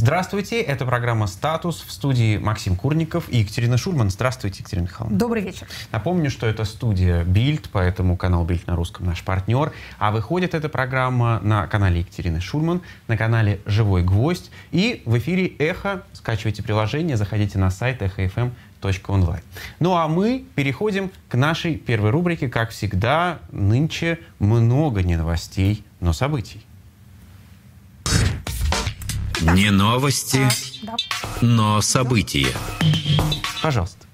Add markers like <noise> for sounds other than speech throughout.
Здравствуйте, это программа «Статус» в студии Максим Курников и Екатерина Шульман. Здравствуйте, Екатерина Михайловна. Добрый вечер. Напомню, что это студия Бильд, поэтому канал Бильд на русском наш партнер. А выходит эта программа на канале Екатерины Шульман, на канале «Живой гвоздь» и в эфире «Эхо». Скачивайте приложение, заходите на сайт эхофм.онлайн. Ну а мы переходим к нашей первой рубрике. Как всегда, нынче много не новостей, но событий. Не новости, но события. Пожалуйста.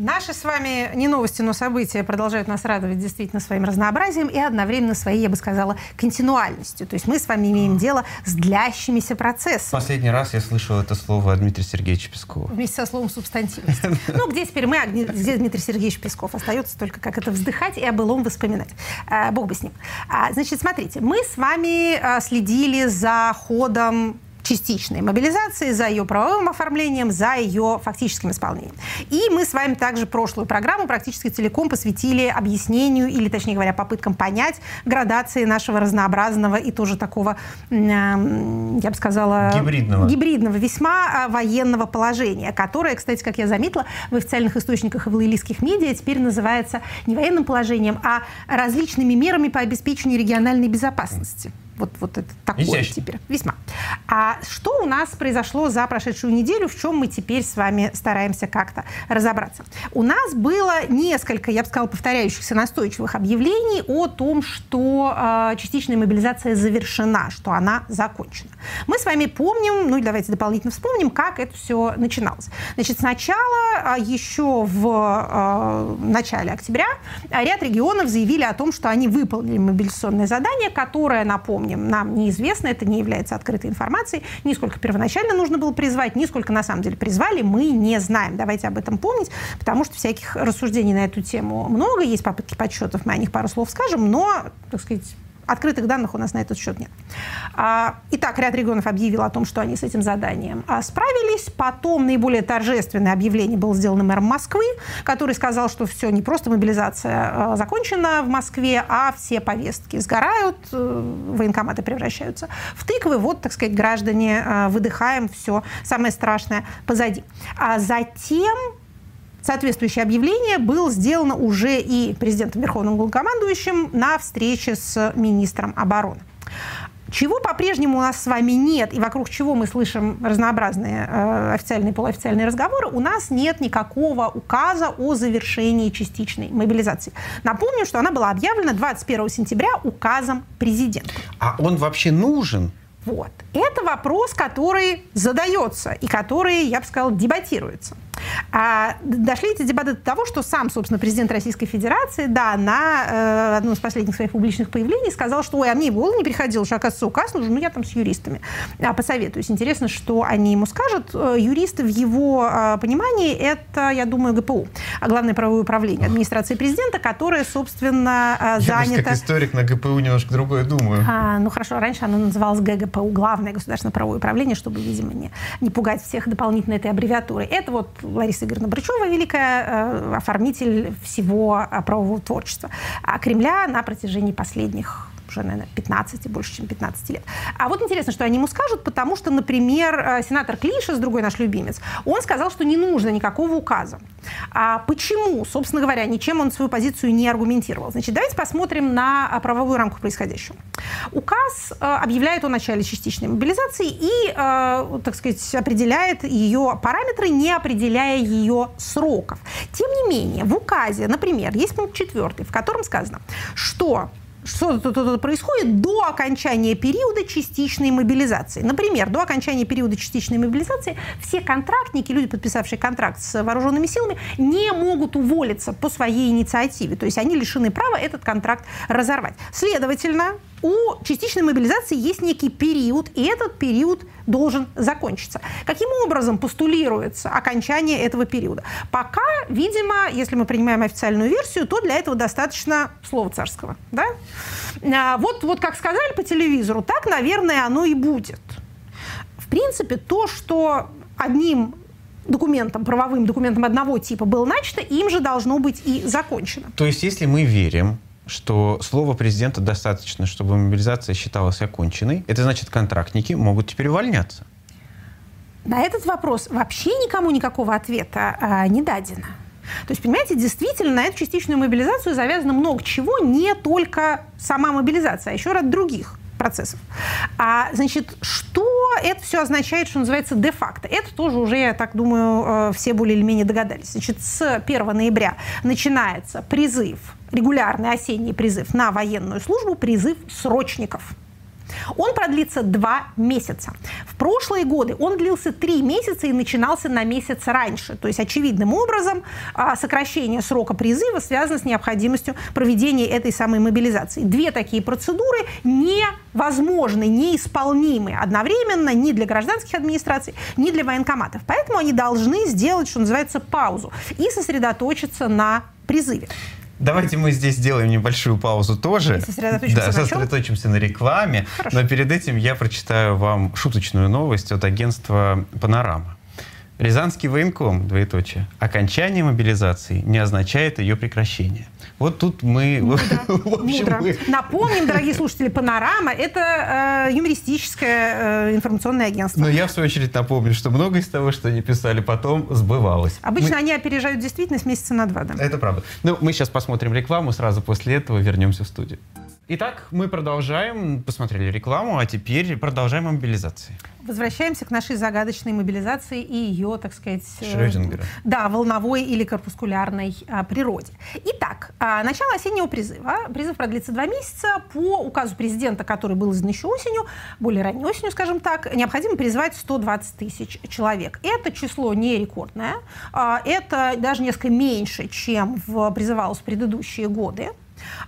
Наши с вами не новости, но события продолжают нас радовать действительно своим разнообразием и одновременно своей, я бы сказала, континуальностью. То есть мы с вами имеем дело с длящимися процессами. Последний раз я слышал это слово Дмитрия Сергеевича Пескова. Вместе со словом субстантивность. <laughs> Ну, где теперь мы, а где Дмитрий Сергеевич Песков? Остается только как это вздыхать и о былом воспоминать. А, Бог бы с ним. А, Значит, смотрите, мы с вами следили за ходом частичной мобилизации, за ее правовым оформлением, за ее фактическим исполнением. И мы с вами также прошлую программу практически целиком посвятили объяснению, или, точнее говоря, попыткам понять градации нашего разнообразного и тоже такого, м, я бы сказала... Гибридного. Гибридного, весьма а, военного положения, которое, кстати, как я заметила, в официальных источниках и в лоялистских медиа теперь называется не военным положением, а различными мерами по обеспечению региональной безопасности. Вот, вот это такое Изящно. теперь. Весьма. А что у нас произошло за прошедшую неделю, в чем мы теперь с вами стараемся как-то разобраться? У нас было несколько, я бы сказала, повторяющихся настойчивых объявлений о том, что э, частичная мобилизация завершена, что она закончена. Мы с вами помним, ну и давайте дополнительно вспомним, как это все начиналось. Значит, сначала, э, еще в э, начале октября, ряд регионов заявили о том, что они выполнили мобилизационное задание, которое, напомним, нам неизвестно, это не является открытой информацией, ни сколько первоначально нужно было призвать, ни сколько на самом деле призвали, мы не знаем. Давайте об этом помнить, потому что всяких рассуждений на эту тему много, есть попытки подсчетов, мы о них пару слов скажем, но, так сказать, открытых данных у нас на этот счет нет. А, Итак, ряд регионов объявил о том, что они с этим заданием а, справились. Потом наиболее торжественное объявление было сделано мэром Москвы, который сказал, что все, не просто мобилизация а, закончена в Москве, а все повестки сгорают, э, военкоматы превращаются в тыквы. Вот, так сказать, граждане, а, выдыхаем, все самое страшное позади. А затем Соответствующее объявление было сделано уже и президентом Верховным главнокомандующим на встрече с министром обороны. Чего по-прежнему у нас с вами нет, и вокруг чего мы слышим разнообразные э, официальные и полуофициальные разговоры, у нас нет никакого указа о завершении частичной мобилизации. Напомню, что она была объявлена 21 сентября указом президента. А он вообще нужен? Вот. Это вопрос, который задается и который, я бы сказала, дебатируется. А дошли эти дебаты до того, что сам, собственно, президент Российской Федерации, да, на э, одном из последних своих публичных появлений сказал, что, ой, а мне в голову не приходило, что, оказывается, указ нужен, ну, я там с юристами а, посоветуюсь. Интересно, что они ему скажут. Э, Юристы в его э, понимании это, я думаю, ГПУ, а Главное правовое управление администрации президента, которое, собственно, э, Я занято... как историк на ГПУ немножко другое думаю. А, ну хорошо, раньше оно называлось ГГПУ, Главное государственное правовое управление, чтобы, видимо, не, не пугать всех дополнительно этой аббревиатурой. Это вот Лариса Игоревна Брычева, великая э, оформитель всего э, правового творчества. А Кремля на протяжении последних уже, наверное, 15, больше, чем 15 лет. А вот интересно, что они ему скажут, потому что, например, э, сенатор Клишес, другой наш любимец, он сказал, что не нужно никакого указа. А почему? Собственно говоря, ничем он свою позицию не аргументировал. Значит, давайте посмотрим на а, правовую рамку происходящего. Указ э, объявляет о начале частичной мобилизации и, э, так сказать, определяет ее параметры, не определяя ее сроков. Тем не менее, в указе, например, есть пункт 4, в котором сказано, что что тут происходит до окончания периода частичной мобилизации. Например, до окончания периода частичной мобилизации все контрактники, люди, подписавшие контракт с вооруженными силами, не могут уволиться по своей инициативе. То есть они лишены права этот контракт разорвать. Следовательно, у частичной мобилизации есть некий период, и этот период должен закончиться. Каким образом постулируется окончание этого периода? Пока, видимо, если мы принимаем официальную версию, то для этого достаточно слова царского. Да? А, Вот, вот как сказали по телевизору, так, наверное, оно и будет. В принципе, то, что одним документом, правовым документом одного типа было начато, им же должно быть и закончено. То есть, если мы верим, что слово президента достаточно, чтобы мобилизация считалась оконченной. Это значит, контрактники могут теперь увольняться. На этот вопрос вообще никому никакого ответа а, не дадено. То есть, понимаете, действительно на эту частичную мобилизацию завязано много чего, не только сама мобилизация, а еще ряд других процессов. А, значит, что это все означает, что называется, де-факто? Это тоже уже, я так думаю, э, все более или менее догадались. Значит, с 1 ноября начинается призыв, регулярный осенний призыв на военную службу, призыв срочников. Он продлится два месяца. В прошлые годы он длился три месяца и начинался на месяц раньше. То есть очевидным образом а, сокращение срока призыва связано с необходимостью проведения этой самой мобилизации. Две такие процедуры невозможны, неисполнимы одновременно ни для гражданских администраций, ни для военкоматов. Поэтому они должны сделать, что называется, паузу и сосредоточиться на призыве. Давайте мы здесь сделаем небольшую паузу тоже. И сосредоточимся да, на сосредоточимся на рекламе. Хорошо. Но перед этим я прочитаю вам шуточную новость от агентства «Панорама». Рязанский военком, двоеточие, окончание мобилизации не означает ее прекращение. Вот тут мы... <laughs> Мудро. в общем, Мудро. мы- Напомним, дорогие слушатели, «Панорама» — это э, юмористическое э, информационное агентство. Но я, в свою очередь, напомню, что многое из того, что они писали потом, сбывалось. Обычно Мы- они опережают действительность месяца на два. Да. Это правда. Ну, мы сейчас посмотрим рекламу, сразу после этого вернемся в студию. Итак, мы продолжаем, посмотрели рекламу, а теперь продолжаем о мобилизации. Возвращаемся к нашей загадочной мобилизации и ее, так сказать... э, Шрёдингера. Да, волновой или корпускулярной а, природе. Итак, а, начало осеннего призыва. Призыв продлится два месяца. По указу президента, который был издан еще осенью, более ранней осенью, скажем так, необходимо призвать 120 тысяч человек. Это число не рекордное. а, Это даже несколько меньше, чем в, призывалось в предыдущие годы.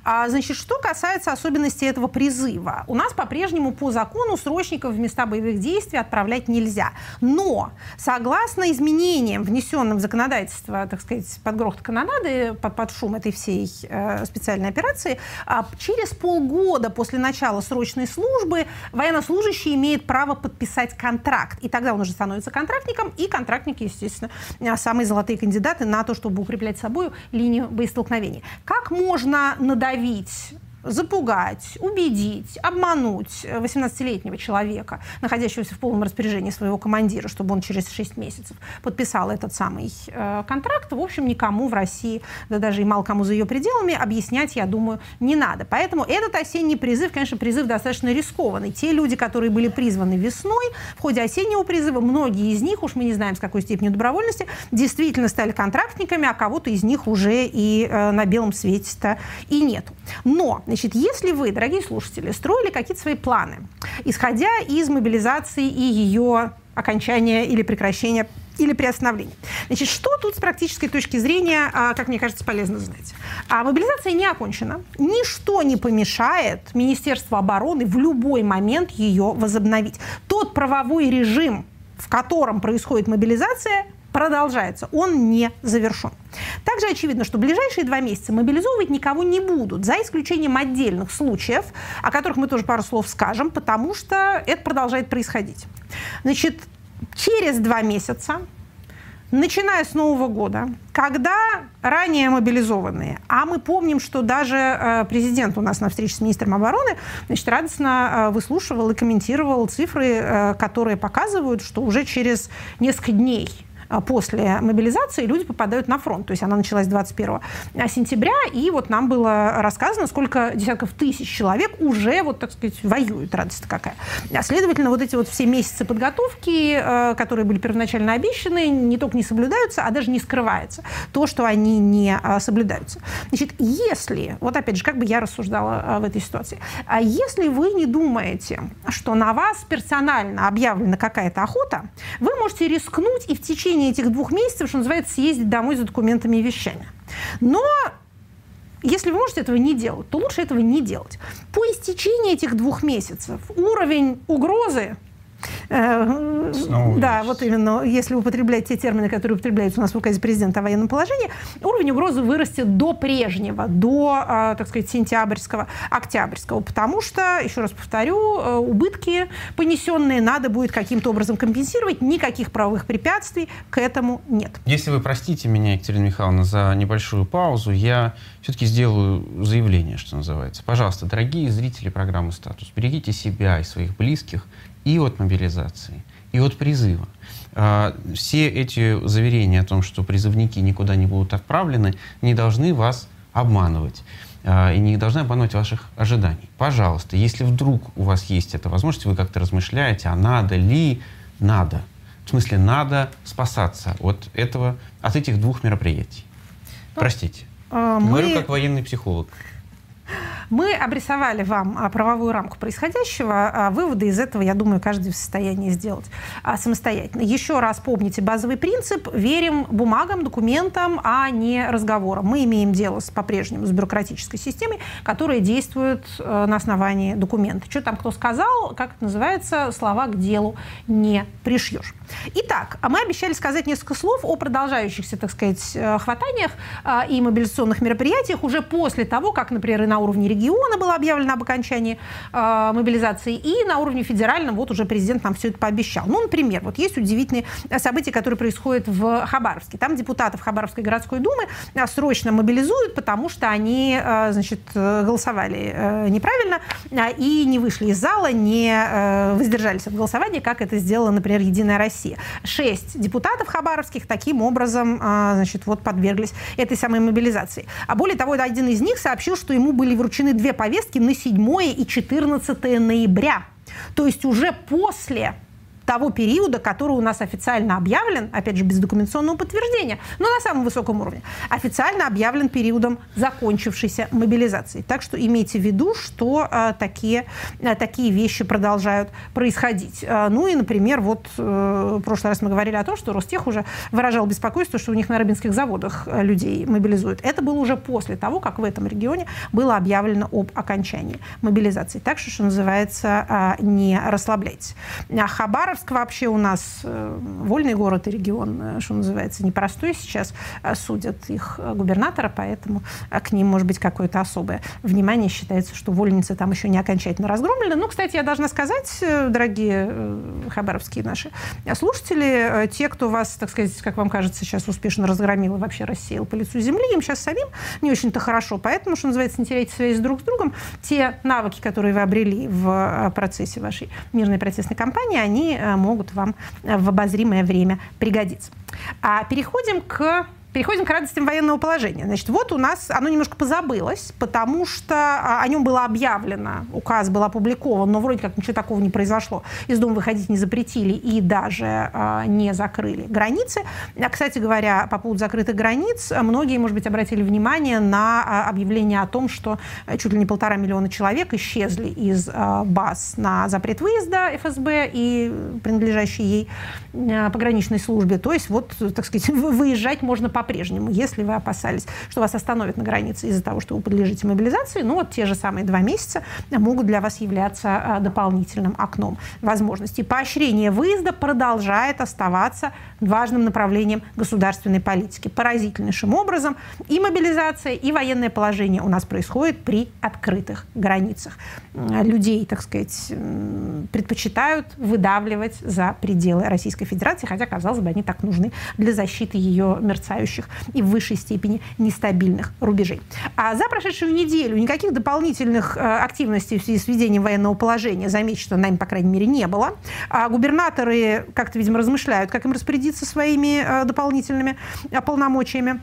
А, значит, что касается особенностей этого призыва, у нас по-прежнему по закону срочников в места боевых действий отправлять нельзя. Но согласно изменениям, внесенным в законодательство, так сказать, под грохот канонады, под, под шум этой всей э, специальной операции, а, через полгода после начала срочной службы военнослужащий имеет право подписать контракт. И тогда он уже становится контрактником, и контрактники, естественно, э, самые золотые кандидаты на то, чтобы укреплять собой линию боестолкновения. Как можно надавить запугать, убедить, обмануть 18-летнего человека, находящегося в полном распоряжении своего командира, чтобы он через 6 месяцев подписал этот самый э, контракт, в общем, никому в России, да даже и мало кому за ее пределами, объяснять, я думаю, не надо. Поэтому этот осенний призыв, конечно, призыв достаточно рискованный. Те люди, которые были призваны весной, в ходе осеннего призыва, многие из них, уж мы не знаем, с какой степенью добровольности, действительно стали контрактниками, а кого-то из них уже и э, на белом свете-то и нету. Но, значит, если вы, дорогие слушатели, строили какие-то свои планы, исходя из мобилизации и ее окончания или прекращения или приостановления. Значит, что тут с практической точки зрения, а, как мне кажется, полезно знать? А мобилизация не окончена. Ничто не помешает Министерству обороны в любой момент ее возобновить. Тот правовой режим, в котором происходит мобилизация, продолжается, он не завершен. Также очевидно, что ближайшие два месяца мобилизовывать никого не будут, за исключением отдельных случаев, о которых мы тоже пару слов скажем, потому что это продолжает происходить. Значит, через два месяца начиная с Нового года, когда ранее мобилизованные, а мы помним, что даже э, президент у нас на встрече с министром обороны значит, радостно э, выслушивал и комментировал цифры, э, которые показывают, что уже через несколько дней после мобилизации люди попадают на фронт. То есть она началась 21 сентября, и вот нам было рассказано, сколько десятков тысяч человек уже, вот так сказать, воюют. Радость какая. А следовательно, вот эти вот все месяцы подготовки, э, которые были первоначально обещаны, не только не соблюдаются, а даже не скрывается то, что они не а, соблюдаются. Значит, если, вот опять же, как бы я рассуждала а, в этой ситуации, а если вы не думаете, что на вас персонально объявлена какая-то охота, вы можете рискнуть и в течение этих двух месяцев, что называется, съездить домой за документами и вещами. Но если вы можете этого не делать, то лучше этого не делать. По истечении этих двух месяцев уровень угрозы Э, да, вот именно, если употреблять те термины, которые употребляются у нас в указе президента о военном положении, уровень угрозы вырастет до прежнего, до, э, так сказать, сентябрьского, октябрьского, потому что, еще раз повторю, э, убытки понесенные надо будет каким-то образом компенсировать, никаких правовых препятствий к этому нет. Если вы простите меня, Екатерина Михайловна, за небольшую паузу, я все-таки сделаю заявление, что называется. Пожалуйста, дорогие зрители программы «Статус», берегите себя и своих близких и от мобилизации, и от призыва. А, все эти заверения о том, что призывники никуда не будут отправлены, не должны вас обманывать а, и не должны обманывать ваших ожиданий. Пожалуйста, если вдруг у вас есть эта возможность, вы как-то размышляете, а надо ли, надо. В смысле, надо спасаться от этого, от этих двух мероприятий. Ну, Простите. А, мы... Говорю как военный психолог. Мы обрисовали вам а, правовую рамку происходящего. А, выводы из этого, я думаю, каждый в состоянии сделать а, самостоятельно. Еще раз помните базовый принцип. Верим бумагам, документам, а не разговорам. Мы имеем дело с, по-прежнему с бюрократической системой, которая действует на основании документа. Что там кто сказал, как это называется, слова к делу не пришьешь. Итак, мы обещали сказать несколько слов о продолжающихся, так сказать, э, хватаниях и мобилизационных мероприятиях уже после того, как, например, и на уровне региона было объявлено об окончании э, мобилизации, и на уровне федеральном вот уже президент нам все это пообещал. Ну, например, вот есть удивительные события, которые происходят в Хабаровске. Там депутатов Хабаровской городской думы э, срочно мобилизуют, потому что они, э, значит, голосовали э, неправильно и не вышли из зала, не воздержались от голосования, как это сделала, например, Единая Россия. Шесть депутатов хабаровских таким образом, значит, вот подверглись этой самой мобилизации. А более того, один из них сообщил, что ему были вручены две повестки на 7 и 14 ноября. То есть уже после того периода, который у нас официально объявлен, опять же, без документационного подтверждения, но на самом высоком уровне, официально объявлен периодом закончившейся мобилизации. Так что имейте в виду, что а, такие, а, такие вещи продолжают происходить. А, ну и, например, вот а, в прошлый раз мы говорили о том, что Ростех уже выражал беспокойство, что у них на рыбинских заводах людей мобилизуют. Это было уже после того, как в этом регионе было объявлено об окончании мобилизации. Так что, что называется, а, не расслабляйтесь. Хабар Хабаровск вообще у нас э, вольный город и регион, э, что называется, непростой сейчас. Э, судят их губернатора, поэтому к ним может быть какое-то особое внимание. Считается, что вольницы там еще не окончательно разгромлены. Ну, кстати, я должна сказать, дорогие хабаровские наши слушатели, те, кто вас, так сказать, как вам кажется, сейчас успешно разгромил и вообще рассеял по лицу земли, им сейчас самим не очень-то хорошо. Поэтому, что называется, не теряйте связи друг с другом. Те навыки, которые вы обрели в процессе вашей мирной протестной кампании, они могут вам э, в обозримое время пригодиться. А переходим к Переходим к радостям военного положения. Значит, вот у нас оно немножко позабылось, потому что а, о нем было объявлено, указ был опубликован, но вроде как ничего такого не произошло. Из дома выходить не запретили и даже а, не закрыли границы. А, кстати говоря, по поводу закрытых границ, многие, может быть, обратили внимание на объявление о том, что э, чуть ли не полтора миллиона человек исчезли из баз на запрет выезда ФСБ и принадлежащей ей пограничной службе. То есть вот, так сказать, <laughs> выезжать можно по по-прежнему, если вы опасались, что вас остановят на границе из-за того, что вы подлежите мобилизации, ну вот те же самые два месяца могут для вас являться а, дополнительным окном возможностей. Поощрение выезда продолжает оставаться важным направлением государственной политики. Поразительнейшим образом и мобилизация, и военное положение у нас происходит при открытых границах. Людей, так сказать, предпочитают выдавливать за пределы Российской Федерации, хотя, казалось бы, они так нужны для защиты ее мерцающих мерцающих и в высшей степени нестабильных рубежей. А за прошедшую неделю никаких дополнительных э, активностей в связи с введением военного положения, замечено, нами, по крайней мере, не было. А губернаторы как-то, видимо, размышляют, как им распорядиться своими э, дополнительными э, полномочиями.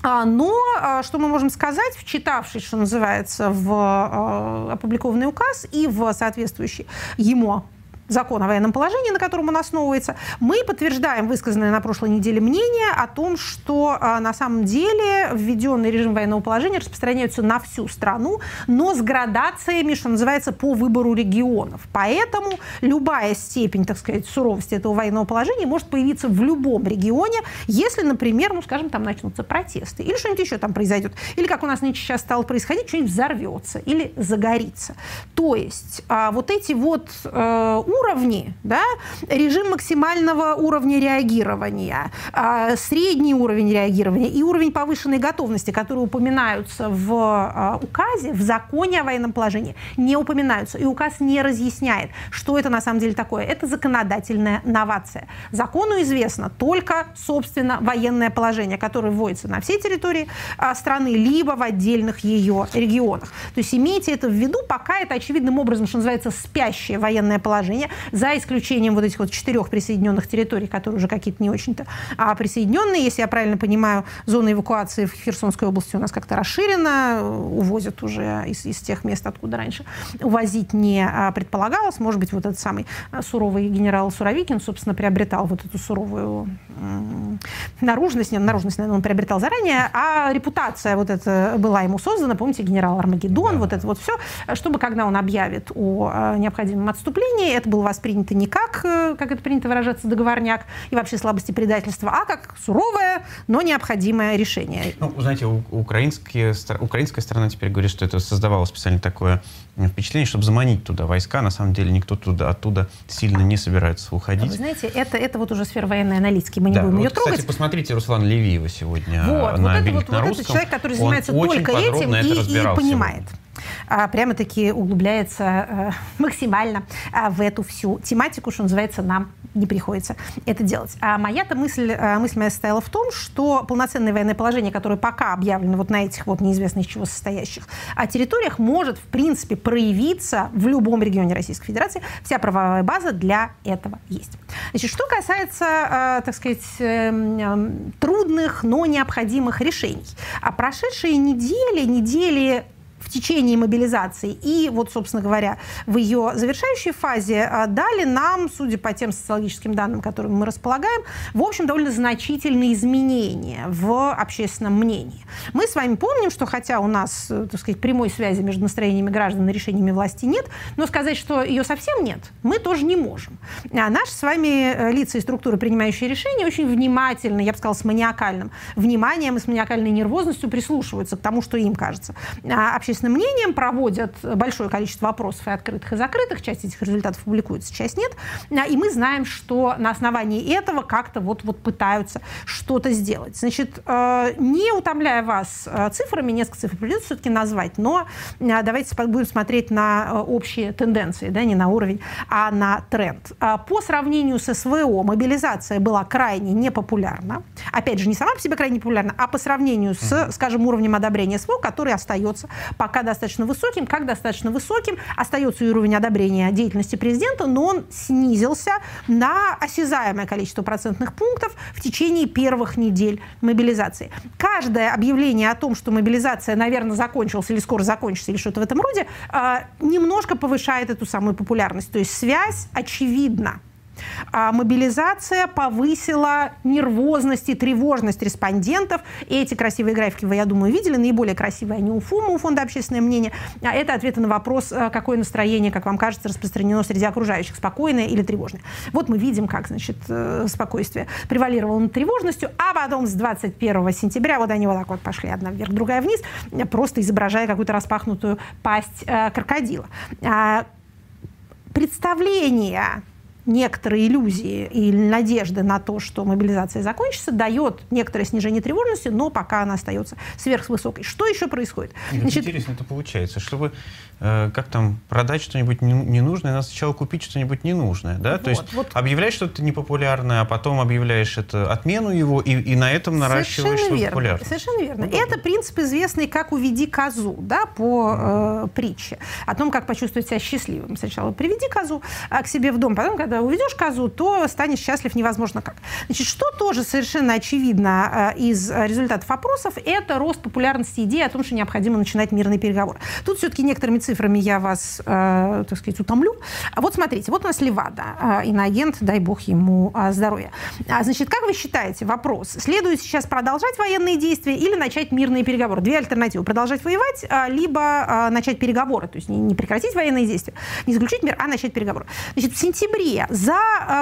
А, но что мы можем сказать, вчитавшись, что называется, в опубликованный указ и в соответствующий ему закон о военном положении, на котором он основывается, мы подтверждаем высказанное на прошлой неделе мнение о том, что а, на самом деле введенный режим военного положения распространяется на всю страну, но с градациями, что называется, по выбору регионов. Поэтому любая степень, так сказать, суровости этого военного положения может появиться в любом регионе, если, например, ну, скажем, там начнутся протесты или что-нибудь еще там произойдет, или как у нас нынче сейчас стало происходить, что-нибудь взорвется или загорится. То есть а, вот эти вот э, уровни, да, режим максимального уровня реагирования, а, средний уровень реагирования и уровень повышенной готовности, которые упоминаются в а, указе, в законе о военном положении, не упоминаются. И указ не разъясняет, что это на самом деле такое. Это законодательная новация. Закону известно только, собственно, военное положение, которое вводится на всей территории а, страны, либо в отдельных ее регионах. То есть имейте это в виду, пока это очевидным образом, что называется, спящее военное положение, за исключением вот этих вот четырех присоединенных территорий, которые уже какие-то не очень-то а присоединенные. Если я правильно понимаю, зона эвакуации в Херсонской области у нас как-то расширена, увозят уже из, из тех мест, откуда раньше увозить не а, предполагалось. Может быть, вот этот самый а, суровый генерал Суровикин, собственно, приобретал вот эту суровую наружность, не, наружность, наверное, он приобретал заранее, а репутация вот эта была ему создана, помните, генерал Армагеддон, да. вот это вот все, чтобы когда он объявит о а, необходимом отступлении, это было воспринято не как, э, как это принято выражаться, договорняк и вообще слабости предательства, а как суровое, но необходимое решение. Ну, знаете, украинские, украинская сторона теперь говорит, что это создавало специально такое впечатление, чтобы заманить туда войска. На самом деле никто туда, оттуда сильно не собирается уходить. Вы знаете, это, это вот уже сфера военной аналитики. Мы не да, будем вот, ее трогать. Кстати, посмотрите Руслан Левиева сегодня вот, на вот это, вот, на русском. Это человек, который занимается Он только этим и, и понимает. Сегодня а, прямо-таки углубляется э, <laughs> максимально а, в эту всю тематику, что называется, нам не приходится это делать. А моя-то мысль, э, мысль моя состояла в том, что полноценное военное положение, которое пока объявлено вот на этих вот неизвестно из чего состоящих а территориях, может, в принципе, проявиться в любом регионе Российской Федерации. Вся правовая база для этого есть. Значит, что касается, э, так сказать, эм, трудных, но необходимых решений. А прошедшие недели, недели в течение мобилизации и вот, собственно говоря, в ее завершающей фазе а, дали нам, судя по тем социологическим данным, которыми мы располагаем, в общем, довольно значительные изменения в общественном мнении. Мы с вами помним, что хотя у нас, э, так сказать, прямой связи между настроениями граждан и решениями власти нет, но сказать, что ее совсем нет, мы тоже не можем. А наши с вами э, лица и структуры, принимающие решения, очень внимательно, я бы сказала, с маниакальным вниманием и с маниакальной нервозностью прислушиваются к тому, что им кажется а, общественным мнением, проводят большое количество опросов и открытых, и закрытых. Часть этих результатов публикуется, часть нет. А, и мы знаем, что на основании этого как-то вот, вот пытаются что-то сделать. Значит, э, не утомляя вас э, цифрами, несколько цифр придется все-таки назвать, но э, давайте будем смотреть на общие тенденции, да, не на уровень, а на тренд. По сравнению с СВО мобилизация была крайне непопулярна. Опять же, не сама по себе крайне популярна, а по сравнению с, скажем, уровнем одобрения СВО, который остается пока достаточно высоким. Как достаточно высоким остается и уровень одобрения деятельности президента, но он снизился на осязаемое количество процентных пунктов в течение первых недель мобилизации. Каждое объявление о том, что мобилизация, наверное, закончилась или скоро закончится, или что-то в этом роде, а, немножко повышает эту самую популярность. То есть связь очевидна. А мобилизация повысила нервозность и тревожность респондентов. И эти красивые графики вы, я думаю, видели. Наиболее красивые они у ФУМа, у Фонда общественное мнение. А это ответы на вопрос, э, какое настроение, как вам кажется, распространено среди окружающих, спокойное или тревожное. Вот мы видим, как, значит, э, спокойствие превалировало над тревожностью, а потом с 21 сентября вот они вот так вот пошли, одна вверх, другая вниз, просто изображая какую-то распахнутую пасть э, крокодила. А, представление некоторые иллюзии и надежды на то, что мобилизация закончится, дает некоторое снижение тревожности, но пока она остается сверхвысокой. Что еще происходит? Значит, интересно это получается, чтобы э, как там продать что-нибудь ненужное, надо сначала купить что-нибудь ненужное, да? Вот, То есть вот. объявляешь что-то непопулярное, а потом объявляешь это отмену его и, и на этом наращиваешь Совершенно свою верно. Совершенно верно. Ну, это принцип известный как «уведи козу», да, по э, притче о том, как почувствовать себя счастливым. Сначала приведи козу а, к себе в дом, потом, когда уведешь козу, то станешь счастлив невозможно как. Значит, что тоже совершенно очевидно э, из результатов опросов, это рост популярности идеи о том, что необходимо начинать мирный переговор. Тут все-таки некоторыми цифрами я вас, э, так сказать, утомлю. А вот смотрите, вот у нас Левада, э, иноагент, дай бог ему здоровья. А, значит, как вы считаете, вопрос, следует сейчас продолжать военные действия или начать мирные переговоры? Две альтернативы. Продолжать воевать, либо начать переговоры, то есть не прекратить военные действия, не заключить мир, а начать переговоры. Значит, в сентябре за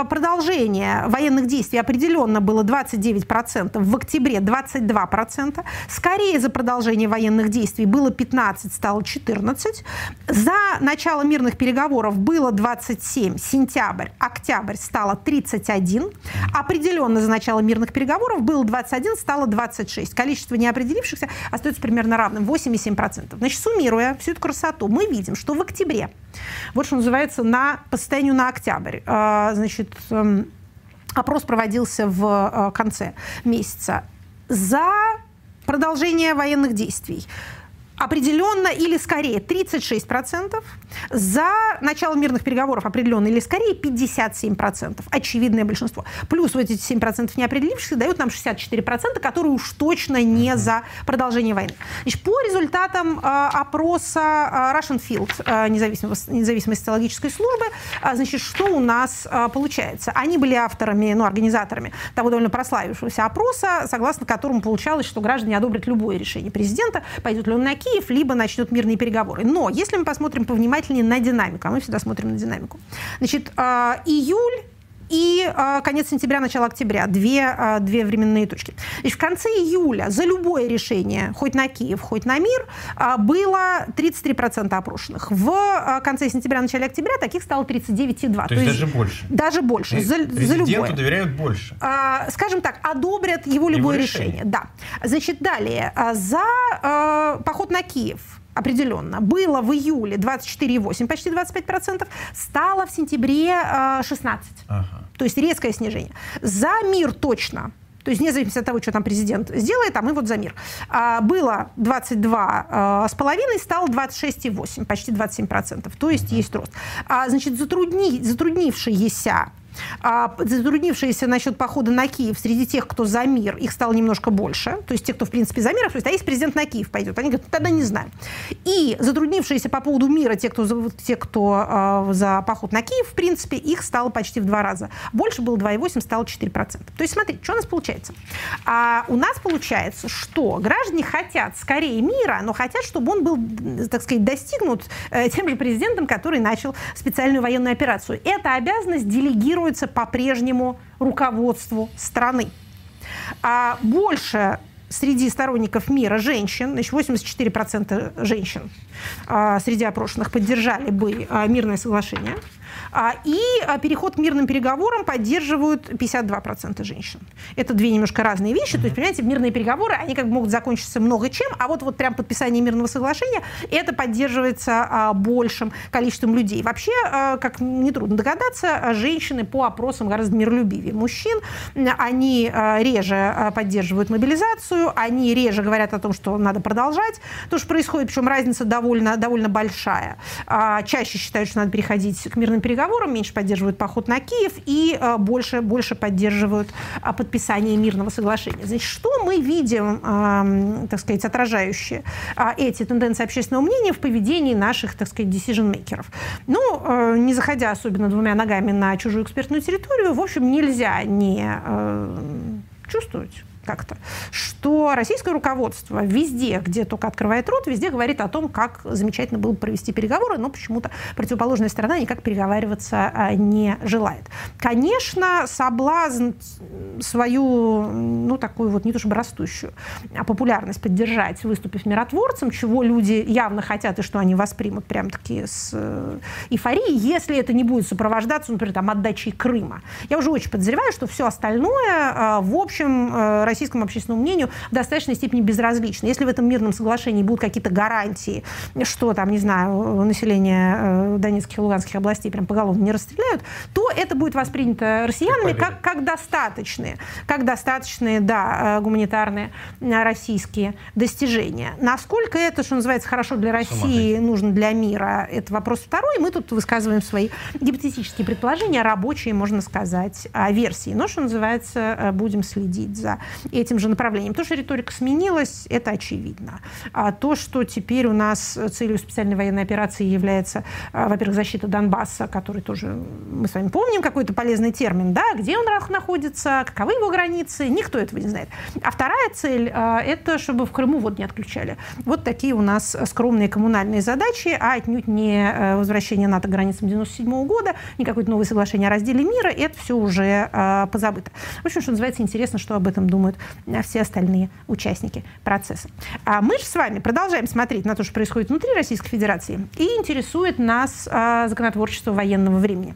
продолжение военных действий определенно было 29%, в октябре 22%. Скорее за продолжение военных действий было 15, стало 14. За начало мирных переговоров было 27, сентябрь, октябрь стало 31. Определенно за начало мирных переговоров было 21, стало 26. Количество неопределившихся остается примерно равным, 8,7%. Значит, суммируя всю эту красоту, мы видим, что в октябре, вот что называется, на, по состоянию на октябрь, а, значит, эм, опрос проводился в э, конце месяца, за продолжение военных действий определенно или скорее 36%, за начало мирных переговоров определенно или скорее 57%, очевидное большинство. Плюс вот эти 7% неопределившихся дают нам 64%, которые уж точно не за продолжение войны. Значит, по результатам э, опроса э, Russian Field, э, независимой, независимой социологической службы, э, значит, что у нас э, получается? Они были авторами, ну, организаторами того довольно прославившегося опроса, согласно которому получалось, что граждане одобрят любое решение президента, пойдет ли он на Киев, либо начнет мирные переговоры. Но если мы посмотрим повнимательнее на динамику, а мы всегда смотрим на динамику, значит, а, июль и э, конец сентября, начало октября. Две, э, две временные точки. И в конце июля за любое решение, хоть на Киев, хоть на мир, э, было 33% опрошенных. В э, конце сентября, начале октября таких стало 39,2. То, То есть даже больше? Даже больше. За, за любое. доверяют больше? Э, скажем так, одобрят его любое его решение. решение. Да. Значит, далее. За э, поход на Киев определенно. Было в июле 24,8, почти 25%, стало в сентябре 16%. Ага. То есть резкое снижение. За мир точно то есть вне зависимости от того, что там президент сделает, а мы вот за мир. А, было 22 а, с половиной, стало 26,8, почти 27%. То есть есть рост. А, значит, затрудни, затруднившиеся а, затруднившиеся насчет похода на Киев среди тех, кто за мир, их стало немножко больше. То есть те, кто, в принципе, за мир, то есть, а если президент на Киев пойдет? Они говорят, тогда не знаем. И затруднившиеся по поводу мира, те, кто, за, те, кто э, за поход на Киев, в принципе, их стало почти в два раза. Больше было 2,8, стало 4%. То есть, смотрите, что у нас получается? А, у нас получается, что граждане хотят скорее мира, но хотят, чтобы он был, так сказать, достигнут э, тем же президентом, который начал специальную военную операцию. Эта обязанность делегирует делегируется по-прежнему руководству страны. А больше среди сторонников мира женщин, значит, 84% женщин а, среди опрошенных поддержали бы а, мирное соглашение. А, и а, переход к мирным переговорам поддерживают 52% женщин. Это две немножко разные вещи. То есть, понимаете, мирные переговоры, они как бы могут закончиться много чем, а вот, вот прям подписание мирного соглашения, это поддерживается а, большим количеством людей. Вообще, как нетрудно догадаться, женщины по опросам гораздо миролюбивее мужчин. Они реже поддерживают мобилизацию, они реже говорят о том, что надо продолжать то, что происходит, причем разница довольно, довольно большая. Чаще считают, что надо переходить к мирным переговорам, меньше поддерживают поход на Киев и э, больше, больше поддерживают э, подписание мирного соглашения. Значит, что мы видим, э, так сказать, отражающие эти тенденции общественного мнения в поведении наших, так сказать, decision-мейкеров? Ну, не заходя особенно двумя ногами на чужую экспертную территорию, в общем, нельзя не чувствовать как-то, что российское руководство везде, где только открывает рот, везде говорит о том, как замечательно было провести переговоры, но почему-то противоположная сторона никак переговариваться а, не желает. Конечно, соблазн свою, ну, такую вот не то чтобы растущую а популярность поддержать, выступив миротворцем, чего люди явно хотят и что они воспримут прям-таки с э, эйфорией, если это не будет сопровождаться, например, там, отдачей Крыма. Я уже очень подозреваю, что все остальное, а, в общем, э, российскому общественному мнению в достаточной степени безразлично. Если в этом мирном соглашении будут какие-то гарантии, что там, не знаю, население э, Донецких и Луганских областей прям поголовно не расстреляют, то это будет воспринято россиянами как, как достаточные, как достаточные, да, э, гуманитарные э, российские достижения. Насколько это, что называется, хорошо для России, нужно для мира, это вопрос второй. Мы тут высказываем свои гипотетические предположения, рабочие, можно сказать, версии. Но, что называется, будем следить за этим же направлением. То, что риторика сменилась, это очевидно. А то, что теперь у нас целью специальной военной операции является, а, во-первых, защита Донбасса, который тоже, мы с вами помним, какой-то полезный термин, да, где он находится, каковы его границы, никто этого не знает. А вторая цель а, – это чтобы в Крыму вот не отключали. Вот такие у нас скромные коммунальные задачи, а отнюдь не э, возвращение НАТО к границам 97 года, не какое-то новое соглашение о разделе мира, это все уже э, позабыто. В общем, что называется, интересно, что об этом думают э, все остальные участники процесса. А мы же с вами продолжаем смотреть на то, что происходит внутри Российской Федерации, и интересует нас э, законотворчество военного времени.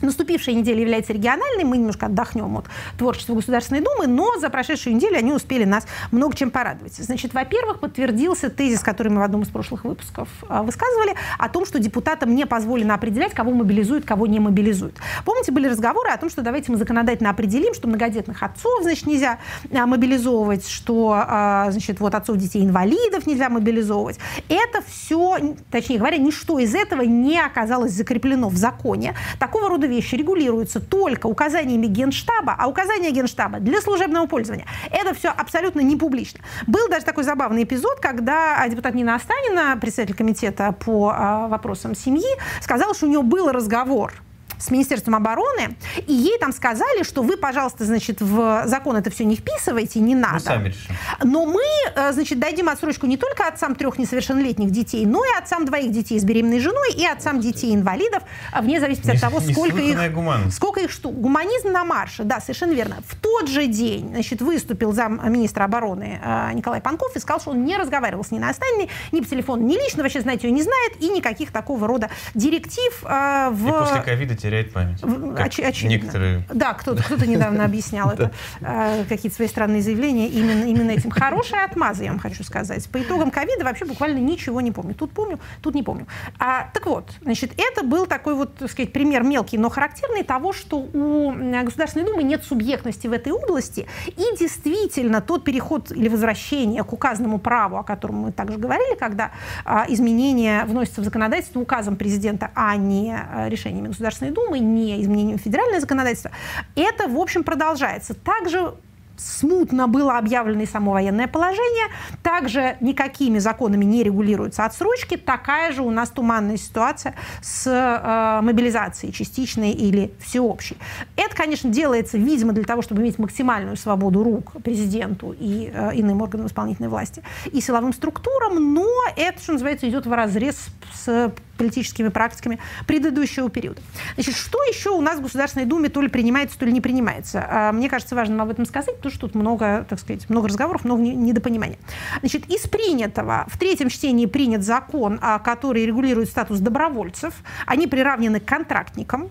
Наступившая неделя является региональной, мы немножко отдохнем от творчества Государственной Думы, но за прошедшую неделю они успели нас много чем порадовать. Значит, во-первых, подтвердился тезис, который мы в одном из прошлых выпусков а, высказывали, о том, что депутатам не позволено определять, кого мобилизуют, кого не мобилизуют. Помните, были разговоры о том, что давайте мы законодательно определим, что многодетных отцов, значит, нельзя а, мобилизовывать, что, а, значит, вот отцов детей инвалидов нельзя мобилизовывать. Это все, точнее говоря, ничто из этого не оказалось закреплено в законе. Такого рода вещи регулируются только указаниями Генштаба, а указания Генштаба для служебного пользования. Это все абсолютно не публично. Был даже такой забавный эпизод, когда депутат Нина Останина, председатель комитета по а, вопросам семьи, сказала, что у нее был разговор с Министерством обороны, и ей там сказали, что вы, пожалуйста, значит, в закон это все не вписывайте, не надо. Мы сами решим. Но мы, э, значит, дадим отсрочку не только отцам трех несовершеннолетних детей, но и отцам двоих детей с беременной женой и отцам детей-инвалидов, а вне зависимости от того, сколько их, гуманность. сколько их штук. Гуманизм на марше, да, совершенно верно. В тот же день, значит, выступил зам министра обороны э, Николай Панков и сказал, что он не разговаривал с Ниной Останиной ни по телефону, ни лично, вообще, знаете, ее не знает, и никаких такого рода директив э, в... И после ковида теряет память. Оч- очевидно. Некоторые... Да, кто-то, кто недавно объяснял <laughs> это, э, какие-то свои странные заявления именно, именно этим. Хорошая отмаза, я вам хочу сказать. По итогам ковида вообще буквально ничего не помню. Тут помню, тут не помню. А, так вот, значит, это был такой вот, так сказать, пример мелкий, но характерный того, что у Государственной Думы нет субъектности в этой области, и действительно тот переход или возвращение к указанному праву, о котором мы также говорили, когда а, изменения вносятся в законодательство указом президента, а не решениями Государственной Думы, не изменением федерального законодательства, это, в общем, продолжается. Также смутно было объявлено и само военное положение. Также никакими законами не регулируются отсрочки. Такая же у нас туманная ситуация с э, мобилизацией частичной или всеобщей. Это, конечно, делается, видимо, для того, чтобы иметь максимальную свободу рук президенту и э, иным органам исполнительной власти и силовым структурам, но это, что называется, идет в разрез с политическими практиками предыдущего периода. Значит, что еще у нас в Государственной Думе то ли принимается, то ли не принимается? А, мне кажется важным об этом сказать, потому что тут много, так сказать, много разговоров, много недопонимания. Значит, из принятого в третьем чтении принят закон, а, который регулирует статус добровольцев. Они приравнены к контрактникам.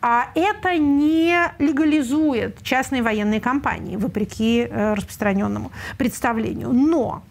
А это не легализует частные военные компании, вопреки э, распространенному представлению. Но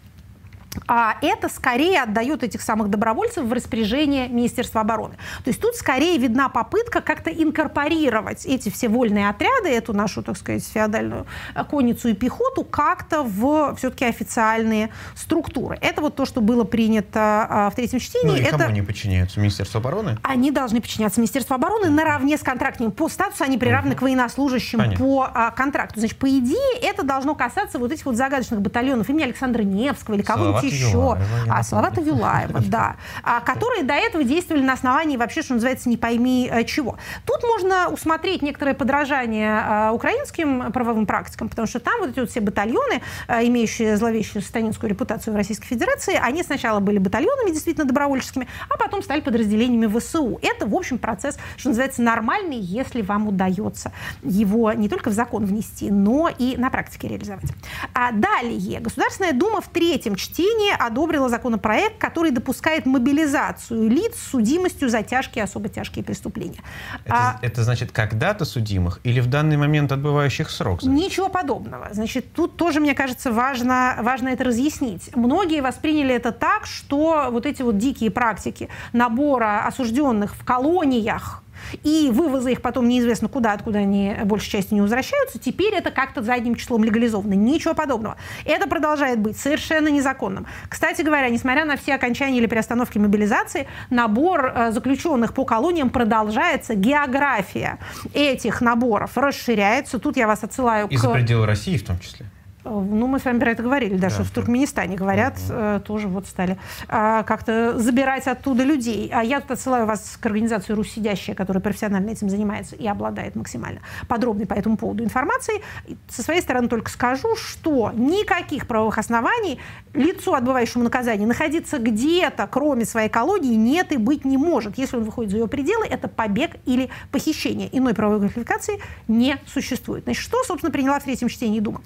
а это скорее отдает этих самых добровольцев в распоряжение Министерства обороны. То есть тут скорее видна попытка как-то инкорпорировать эти все вольные отряды, эту нашу, так сказать, феодальную конницу и пехоту как-то в все-таки официальные структуры. Это вот то, что было принято а, в третьем чтении. Ну и это... кому они подчиняются? Министерству обороны? Они должны подчиняться Министерству обороны наравне с контрактниками. По статусу они приравнены угу. к военнослужащим Понятно. по а, контракту. Значит, по идее, это должно касаться вот этих вот загадочных батальонов имени Александра Невского или кого-нибудь еще, а Салавата Юлаева, да, а, которые до этого действовали на основании вообще, что называется, не пойми э, чего. Тут можно усмотреть некоторое подражание а, украинским правовым практикам, потому что там вот эти вот все батальоны, а, имеющие зловещую станинскую репутацию в Российской Федерации, они сначала были батальонами действительно добровольческими, а потом стали подразделениями ВСУ. Это, в общем, процесс, что называется, нормальный, если вам удается его не только в закон внести, но и на практике реализовать. А далее Государственная Дума в третьем чтении чтении одобрила законопроект, который допускает мобилизацию лиц с судимостью за тяжкие и особо тяжкие преступления. Это, а, это значит когда-то судимых или в данный момент отбывающих срок? Ничего подобного. Значит, тут тоже, мне кажется, важно, важно это разъяснить. Многие восприняли это так, что вот эти вот дикие практики набора осужденных в колониях и вывоза их потом неизвестно куда, откуда они большей части не возвращаются, теперь это как-то задним числом легализовано. Ничего подобного. Это продолжает быть совершенно незаконным. Кстати говоря, несмотря на все окончания или приостановки мобилизации, набор э, заключенных по колониям продолжается. География этих наборов расширяется. Тут я вас отсылаю И к... за пределы России в том числе. Ну, мы с вами про это говорили, да, Да, что в. Туркменистане говорят, э, тоже вот стали а, как-то забирать оттуда людей. А я тут отсылаю вас к организации «Русь сидящая», которая профессионально этим занимается и обладает максимально подробной по этому поводу информацией. Со своей стороны только скажу, что никаких правовых оснований лицу, отбывающему наказание, находиться где-то, кроме своей колонии, нет и быть не может. Если он выходит за ее пределы, это побег или похищение. Иной правовой квалификации не существует. Значит, что, собственно, приняла в третьем чтении Дума?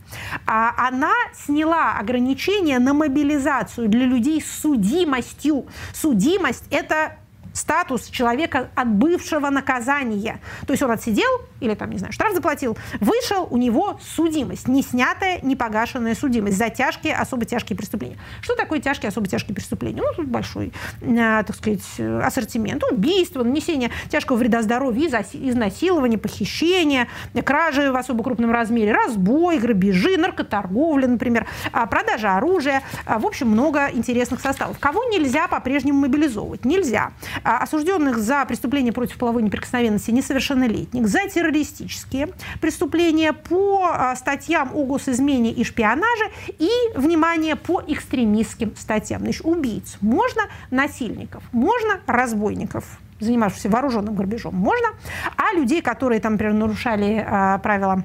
А, она сняла ограничения на мобилизацию для людей с судимостью. Судимость – это статус человека, отбывшего наказания. То есть он отсидел или там, не знаю, штраф заплатил, вышел, у него судимость, не снятая, не погашенная судимость за тяжкие, особо тяжкие преступления. Что такое тяжкие, особо тяжкие преступления? Ну, тут большой, э, так сказать, э, ассортимент. Убийство, нанесение тяжкого вреда здоровью, изнасилование, похищение, кражи в особо крупном размере, разбой, грабежи, наркоторговля, например, а, продажа оружия. А, В общем, много интересных составов. Кого нельзя по-прежнему мобилизовывать? Нельзя. А, Осужденных за преступления против половой неприкосновенности несовершеннолетних, за террористические преступления по а, статьям о госизмене и шпионаже и, внимание, по экстремистским статьям. Значит, убийц можно, насильников можно, разбойников занимавшихся вооруженным грабежом можно, а людей, которые там, например, нарушали а, правила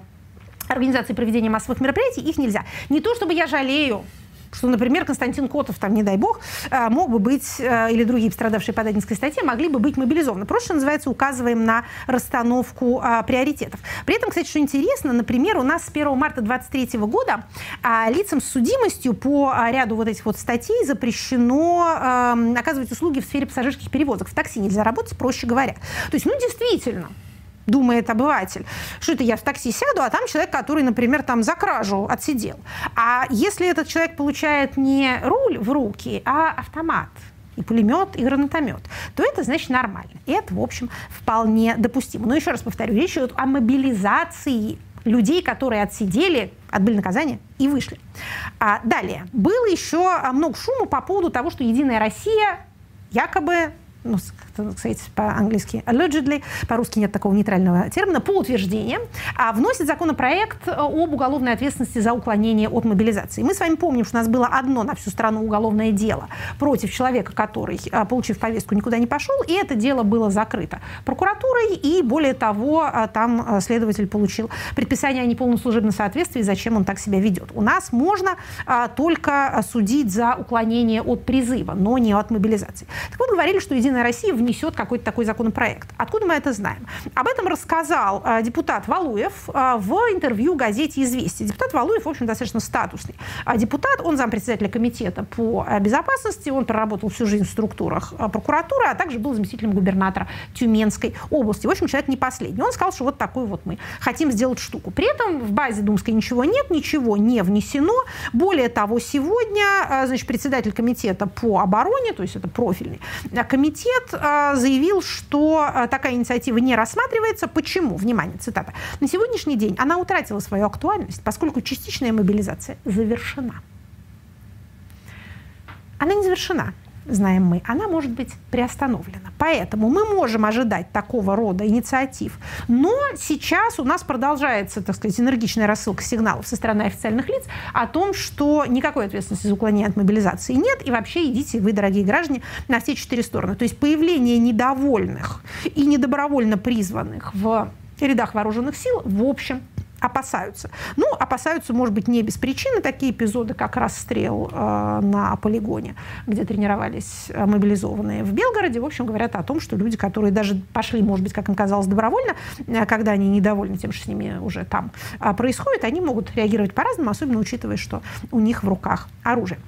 организации проведения массовых мероприятий, их нельзя. Не то чтобы я жалею, что, например, Константин Котов, там, не дай бог, э, мог бы быть, э, или другие пострадавшие по Дадинской статье, могли бы быть мобилизованы. Что называется, указываем на расстановку а, приоритетов. При этом, кстати, что интересно, например, у нас с 1 марта 2023 года а, лицам с судимостью по а, ряду вот этих вот статей запрещено эм, оказывать услуги в сфере пассажирских перевозок. В такси нельзя работать, проще говоря. То есть, ну, действительно, думает обыватель, что это я в такси сяду, а там человек, который, например, там за кражу отсидел. А если этот человек получает не руль в руки, а автомат, и пулемет, и гранатомет, то это значит нормально. И это, в общем, вполне допустимо. Но еще раз повторю, речь идет о мобилизации людей, которые отсидели, отбыли наказание и вышли. А далее. Было еще а, много шума по поводу того, что «Единая Россия» якобы ну, сказать по-английски, allegedly, по-русски нет такого нейтрального термина, по утверждениям, а, вносит законопроект э, об уголовной ответственности за уклонение от мобилизации. Мы с вами помним, что у нас было одно на всю страну уголовное дело против человека, который, а, получив повестку, никуда не пошел, и это дело было закрыто прокуратурой, и более того, а, там следователь получил предписание о неполном служебном соответствии, зачем он так себя ведет. У нас можно только судить за уклонение от призыва, но не от мобилизации. Так вот, говорили, что «Единая Россия» внесет какой-то такой законопроект. Откуда мы это знаем? Об этом рассказал а, депутат Валуев а, в интервью газете «Известия». Депутат Валуев, в общем, достаточно статусный а, депутат. Он зампредседателя комитета по безопасности, он проработал всю жизнь в структурах прокуратуры, а также был заместителем губернатора Тюменской области. В общем, человек не последний. Он сказал, что вот такой вот мы хотим сделать штуку. При этом в базе Думской ничего нет, ничего не внесено. Более того, сегодня значит, председатель комитета по обороне, то есть это профильный а, комитет, а, заявил, что а, такая инициатива не рассматривается. Почему? Внимание, цитата. На сегодняшний день она утратила свою актуальность, поскольку частичная мобилизация завершена. Она не завершена, знаем мы, она может быть приостановлена. Поэтому мы можем ожидать такого рода инициатив. Но сейчас у нас продолжается, так сказать, энергичная рассылка сигналов со стороны официальных лиц о том, что никакой ответственности за уклонение от мобилизации нет, и вообще идите вы, дорогие граждане, на все четыре стороны. То есть появление недовольных и недобровольно призванных в рядах вооруженных сил, в общем, опасаются. Ну, опасаются, может быть, не без причины такие эпизоды, как расстрел э, на полигоне, где тренировались э, мобилизованные в Белгороде. В общем, говорят о том, что люди, которые даже пошли, может быть, как им казалось, добровольно, э, когда они недовольны тем, что с ними уже там э, происходит, они могут реагировать по-разному, особенно учитывая, что у них в руках оружие.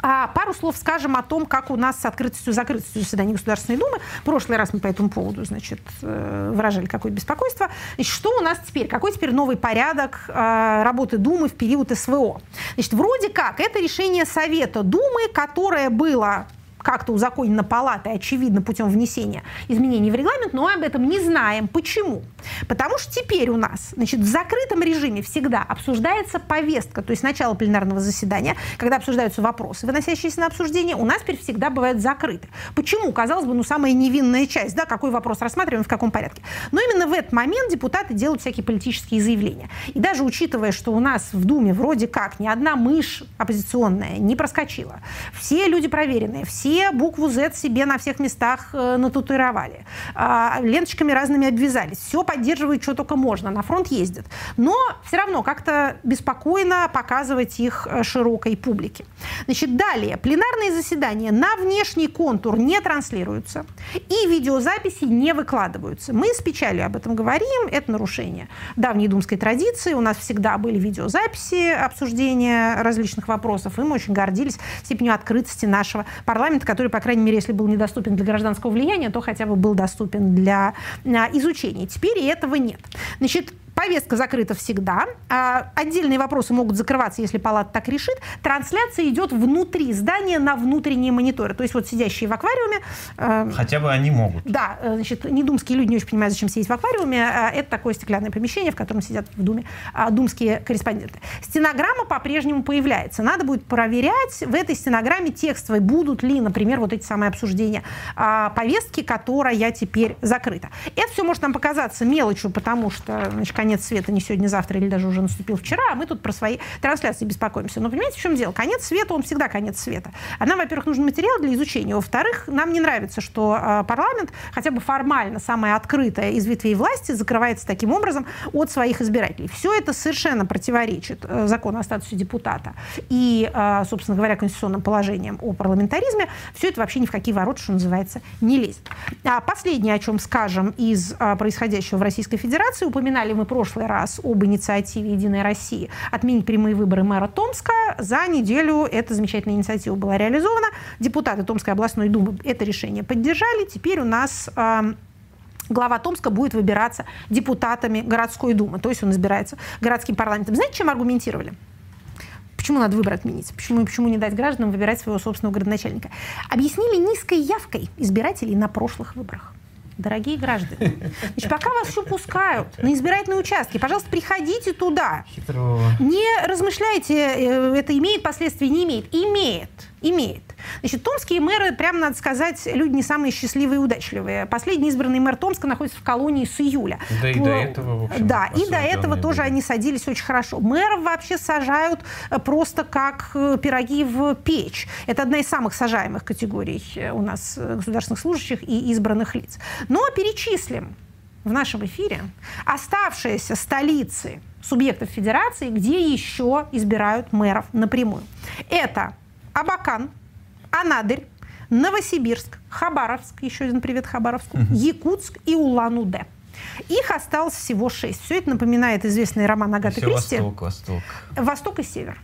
А пару слов скажем о том, как у нас с открытостью и закрытостью заседаний Государственной Думы. В прошлый раз мы по этому поводу значит, э, выражали какое-то беспокойство. Значит, что у нас теперь? Какой теперь новый порядок э, работы Думы в период СВО? Значит, вроде как это решение Совета Думы, которое было как-то узаконена палатой, очевидно, путем внесения изменений в регламент, но об этом не знаем. Почему? Потому что теперь у нас значит, в закрытом режиме всегда обсуждается повестка, то есть начало пленарного заседания, когда обсуждаются вопросы, выносящиеся на обсуждение, у нас теперь всегда бывают закрыты. Почему? Казалось бы, ну, самая невинная часть, да, какой вопрос рассматриваем, в каком порядке. Но именно в этот момент депутаты делают всякие политические заявления. И даже учитывая, что у нас в Думе вроде как ни одна мышь оппозиционная не проскочила, все люди проверенные, все букву Z себе на всех местах э, нататуировали, э, ленточками разными обвязались, все поддерживают, что только можно, на фронт ездят. Но все равно как-то беспокойно показывать их э, широкой публике. Значит, далее. Пленарные заседания на внешний контур не транслируются и видеозаписи не выкладываются. Мы с печалью об этом говорим, это нарушение давней думской традиции. У нас всегда были видеозаписи обсуждения различных вопросов, и мы очень гордились степенью открытости нашего парламента, который, по крайней мере, если был недоступен для гражданского влияния, то хотя бы был доступен для а, изучения. Теперь и этого нет. Значит, Повестка закрыта всегда. А, отдельные вопросы могут закрываться, если палата так решит. Трансляция идет внутри здания на внутренние мониторы. То есть вот сидящие в аквариуме... Э, Хотя бы они могут. Да, э, значит, недумские люди не очень понимают, зачем сидеть в аквариуме. Э, это такое стеклянное помещение, в котором сидят в Думе э, думские корреспонденты. Стенограмма по-прежнему появляется. Надо будет проверять в этой стенограмме текстовой, будут ли, например, вот эти самые обсуждения повестки, которая теперь закрыта. Это все может нам показаться мелочью, потому что, значит, конец света не сегодня, завтра или даже уже наступил вчера, а мы тут про свои трансляции беспокоимся. Но понимаете, в чем дело? Конец света, он всегда конец света. А нам, во-первых, нужен материал для изучения. Во-вторых, нам не нравится, что э, парламент, хотя бы формально самая открытая из ветвей власти, закрывается таким образом от своих избирателей. Все это совершенно противоречит э, закону о статусе депутата и, э, собственно говоря, конституционным положениям о парламентаризме. Все это вообще ни в какие ворота, что называется, не лезет. А последнее, о чем скажем из э, происходящего в Российской Федерации, упоминали мы прошлый раз об инициативе «Единой России» отменить прямые выборы мэра Томска. За неделю эта замечательная инициатива была реализована. Депутаты Томской областной думы это решение поддержали. Теперь у нас э, глава Томска будет выбираться депутатами городской думы. То есть он избирается городским парламентом. Знаете, чем аргументировали? Почему надо выбор отменить? Почему, почему не дать гражданам выбирать своего собственного городоначальника? Объяснили низкой явкой избирателей на прошлых выборах. Дорогие граждане, значит, пока вас еще пускают на избирательные участки, пожалуйста, приходите туда. Хитро. Не размышляйте, э, это имеет последствия, не имеет. Имеет имеет. Значит, томские мэры, прямо надо сказать, люди не самые счастливые и удачливые. Последний избранный мэр Томска находится в колонии с июля. Да и до этого, в общем, Да, и до этого тоже были. они садились очень хорошо. Мэров вообще сажают э, просто как э, пироги в печь. Это одна из самых сажаемых категорий э, у нас государственных служащих и избранных лиц. Но перечислим в нашем эфире оставшиеся столицы субъектов федерации, где еще избирают мэров напрямую. Это Абакан, Анадырь, Новосибирск, Хабаровск, еще один привет Хабаровску, угу. Якутск и Улан-Удэ. Их осталось всего шесть. Все это напоминает известный роман Агаты Кристи. Восток, Восток. Восток и Север.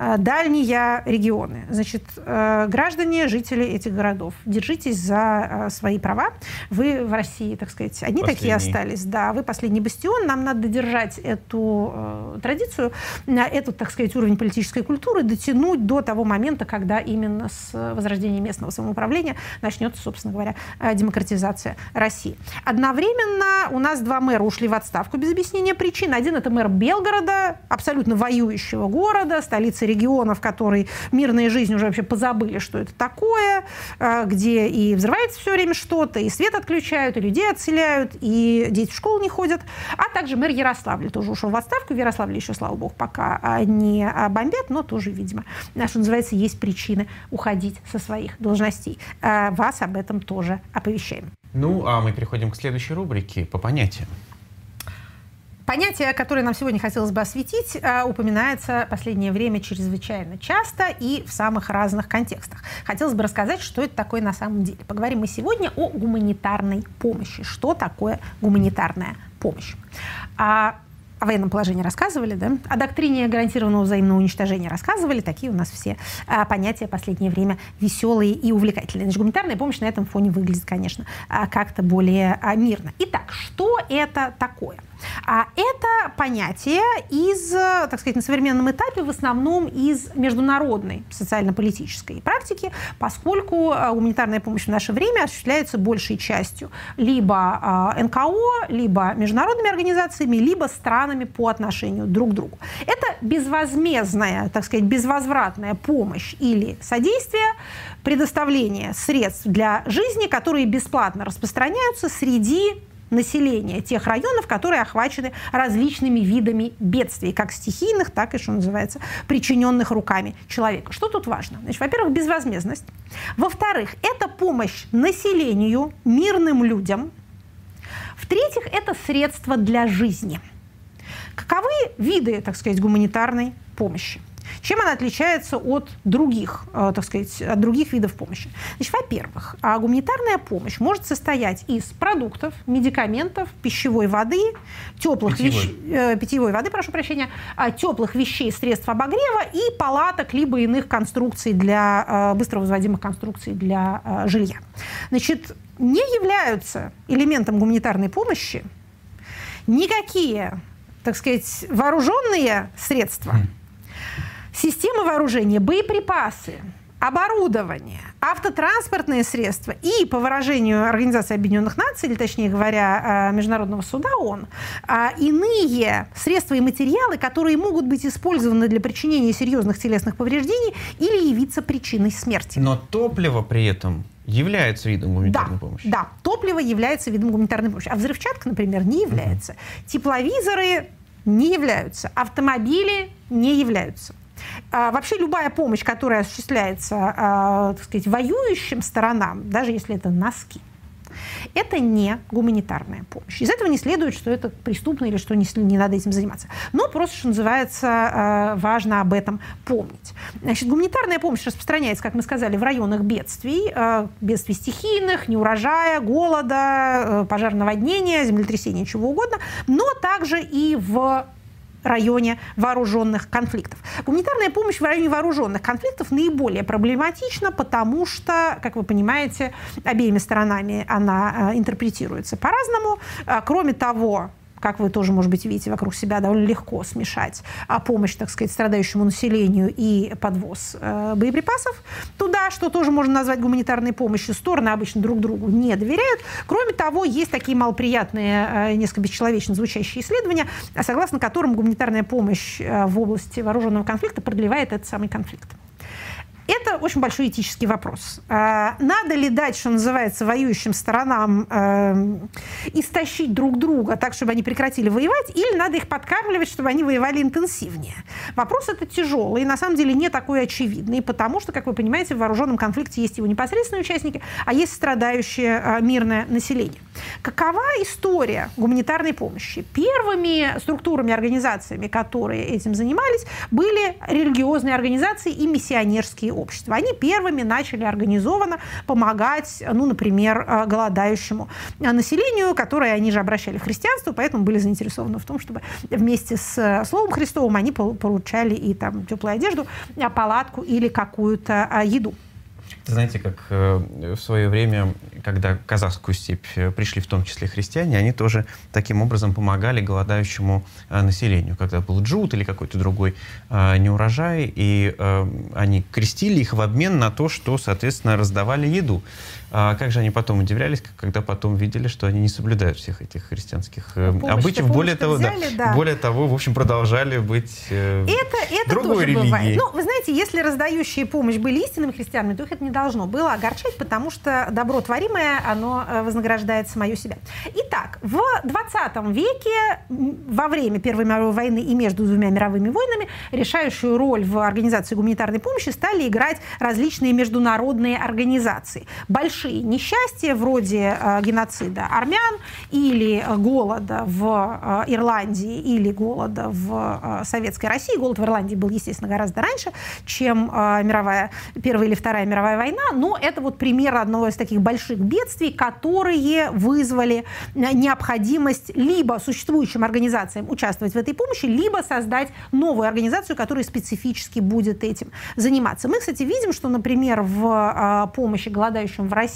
Э, дальние регионы. Значит, э, граждане, жители этих городов, держитесь за э, свои права. Вы в России, так сказать, одни последний. такие остались. Да, вы последний бастион. Нам надо додержать эту традицию, этот, так сказать, уровень политической культуры, дотянуть до того момента, когда именно с возрождения местного самоуправления начнется, собственно говоря, демократизация России. Одновременно у нас два мэра ушли в отставку без объяснения причин. Один это мэр Белгорода, абсолютно воюющего города, столицы регионов, которые мирные жизни уже вообще позабыли, что это такое, э, где и взрывается все время что-то, и свет отключают, и людей отселяют, и дети в школу не ходят. А также мэр Ярославля тоже ушел в отставку. В Ярославле еще, слава богу, пока а, не а, бомбят, но тоже, видимо, что называется, есть причины уходить со своих должностей. Вас об этом тоже оповещаем. Ну, а мы переходим к следующей рубрике по понятиям. Понятие, которое нам сегодня хотелось бы осветить, э, упоминается в последнее время чрезвычайно часто и в самых разных контекстах. Хотелось бы рассказать, что это такое на самом деле. Поговорим мы сегодня о гуманитарной помощи. Что такое гуманитарная помощь? А о военном положении рассказывали, да? О доктрине гарантированного взаимного уничтожения рассказывали. Такие у нас все а, понятия в последнее время веселые и увлекательные. Значит, гуманитарная помощь на этом фоне выглядит, конечно, а, как-то более а, мирно. Итак, что это такое? А это понятие из, так сказать, на современном этапе в основном из международной социально-политической практики, поскольку э, гуманитарная помощь в наше время осуществляется большей частью либо э, НКО, либо международными организациями, либо странами по отношению друг к другу. Это безвозмездная, так сказать, безвозвратная помощь или содействие, предоставление средств для жизни, которые бесплатно распространяются среди населения тех районов, которые охвачены различными видами бедствий, как стихийных, так и, что называется, причиненных руками человека. Что тут важно? Значит, во-первых, безвозмездность. Во-вторых, это помощь населению, мирным людям. В-третьих, это средства для жизни. Каковы виды, так сказать, гуманитарной помощи? Чем она отличается от других, э, так сказать, от других видов помощи? Значит, во-первых, а гуманитарная помощь может состоять из продуктов, медикаментов, пищевой воды, теплых питьевой, вещ... э, питьевой воды, прошу прощения, э, теплых вещей, средств обогрева и палаток либо иных конструкций для э, быстро возводимых конструкций для жилья. Значит, не являются элементом гуманитарной помощи никакие, так сказать, вооруженные средства. Mm системы вооружения, боеприпасы, оборудование, автотранспортные средства и, по выражению Организации Объединенных Наций, или точнее говоря, э, Международного суда ООН, э, иные средства и материалы, которые могут быть использованы для причинения серьезных телесных повреждений или явиться причиной смерти. Но топливо при этом является видом гуманитарной да, помощи. Да, топливо является видом гуманитарной помощи. А взрывчатка, например, не является. Угу. Тепловизоры не являются. Автомобили не являются. А, вообще любая помощь, которая осуществляется, а, так сказать, воюющим сторонам, даже если это носки, это не гуманитарная помощь. Из этого не следует, что это преступно или что не, не надо этим заниматься. Но просто, что называется, а, важно об этом помнить. Значит, гуманитарная помощь распространяется, как мы сказали, в районах бедствий, бедствий стихийных, неурожая, голода, пожар наводнения, землетрясения, чего угодно, но также и в районе вооруженных конфликтов. Гуманитарная помощь в районе вооруженных конфликтов наиболее проблематична, потому что, как вы понимаете, обеими сторонами она э, интерпретируется по-разному. Э, кроме того, как вы тоже, может быть, видите вокруг себя, довольно легко смешать а помощь, так сказать, страдающему населению и подвоз э, боеприпасов туда, что тоже можно назвать гуманитарной помощью. Стороны обычно друг другу не доверяют. Кроме того, есть такие малоприятные, э, несколько бесчеловечно звучащие исследования, согласно которым гуманитарная помощь э, в области вооруженного конфликта продлевает этот самый конфликт. Это очень большой этический вопрос. А, надо ли дать, что называется, воюющим сторонам э, истощить друг друга так, чтобы они прекратили воевать, или надо их подкармливать, чтобы они воевали интенсивнее? Вопрос это тяжелый, и на самом деле не такой очевидный, потому что, как вы понимаете, в вооруженном конфликте есть его непосредственные участники, а есть страдающее э, мирное население. Какова история гуманитарной помощи? Первыми структурами, организациями, которые этим занимались, были религиозные организации и миссионерские общества. Они первыми начали организованно помогать, ну, например, э, голодающему населению, которое они же обращали в христианство, поэтому были заинтересованы в том, чтобы вместе с э, Словом Христовым они получали и там теплую одежду, палатку или какую-то а, еду. Знаете, как э, в свое время, когда казахскую степь э, пришли в том числе христиане, они тоже таким образом помогали голодающему э, населению. Когда был джут или какой-то другой неурожай, и они крестили их в обмен на то, что, соответственно, раздавали еду. А как же они потом удивлялись, когда потом видели, что они не соблюдают всех этих христианских э, помощь обычаев. Более того, взяли, да, да. более того, в общем, продолжали быть э, это, это другой тоже религией. Бывает. Ну, вы знаете, если раздающие помощь были истинными христианами, то их это не должно было огорчать, потому что добро творимое, оно э, вознаграждает самое себя. Итак, в 20 веке, во время Первой мировой войны и между двумя мировыми войнами, решающую роль в организации гуманитарной помощи стали играть различные международные организации. Большие большие несчастья, вроде э, геноцида армян или голода в э, Ирландии или голода в э, Советской России. Голод в Ирландии был, естественно, гораздо раньше, чем мировая, Первая или Вторая мировая война, но это вот пример одного из таких больших бедствий, которые вызвали необходимость либо существующим организациям участвовать в этой помощи, либо создать новую организацию, которая специфически будет этим заниматься. Мы, кстати, видим, что, например, в помощи голодающим в России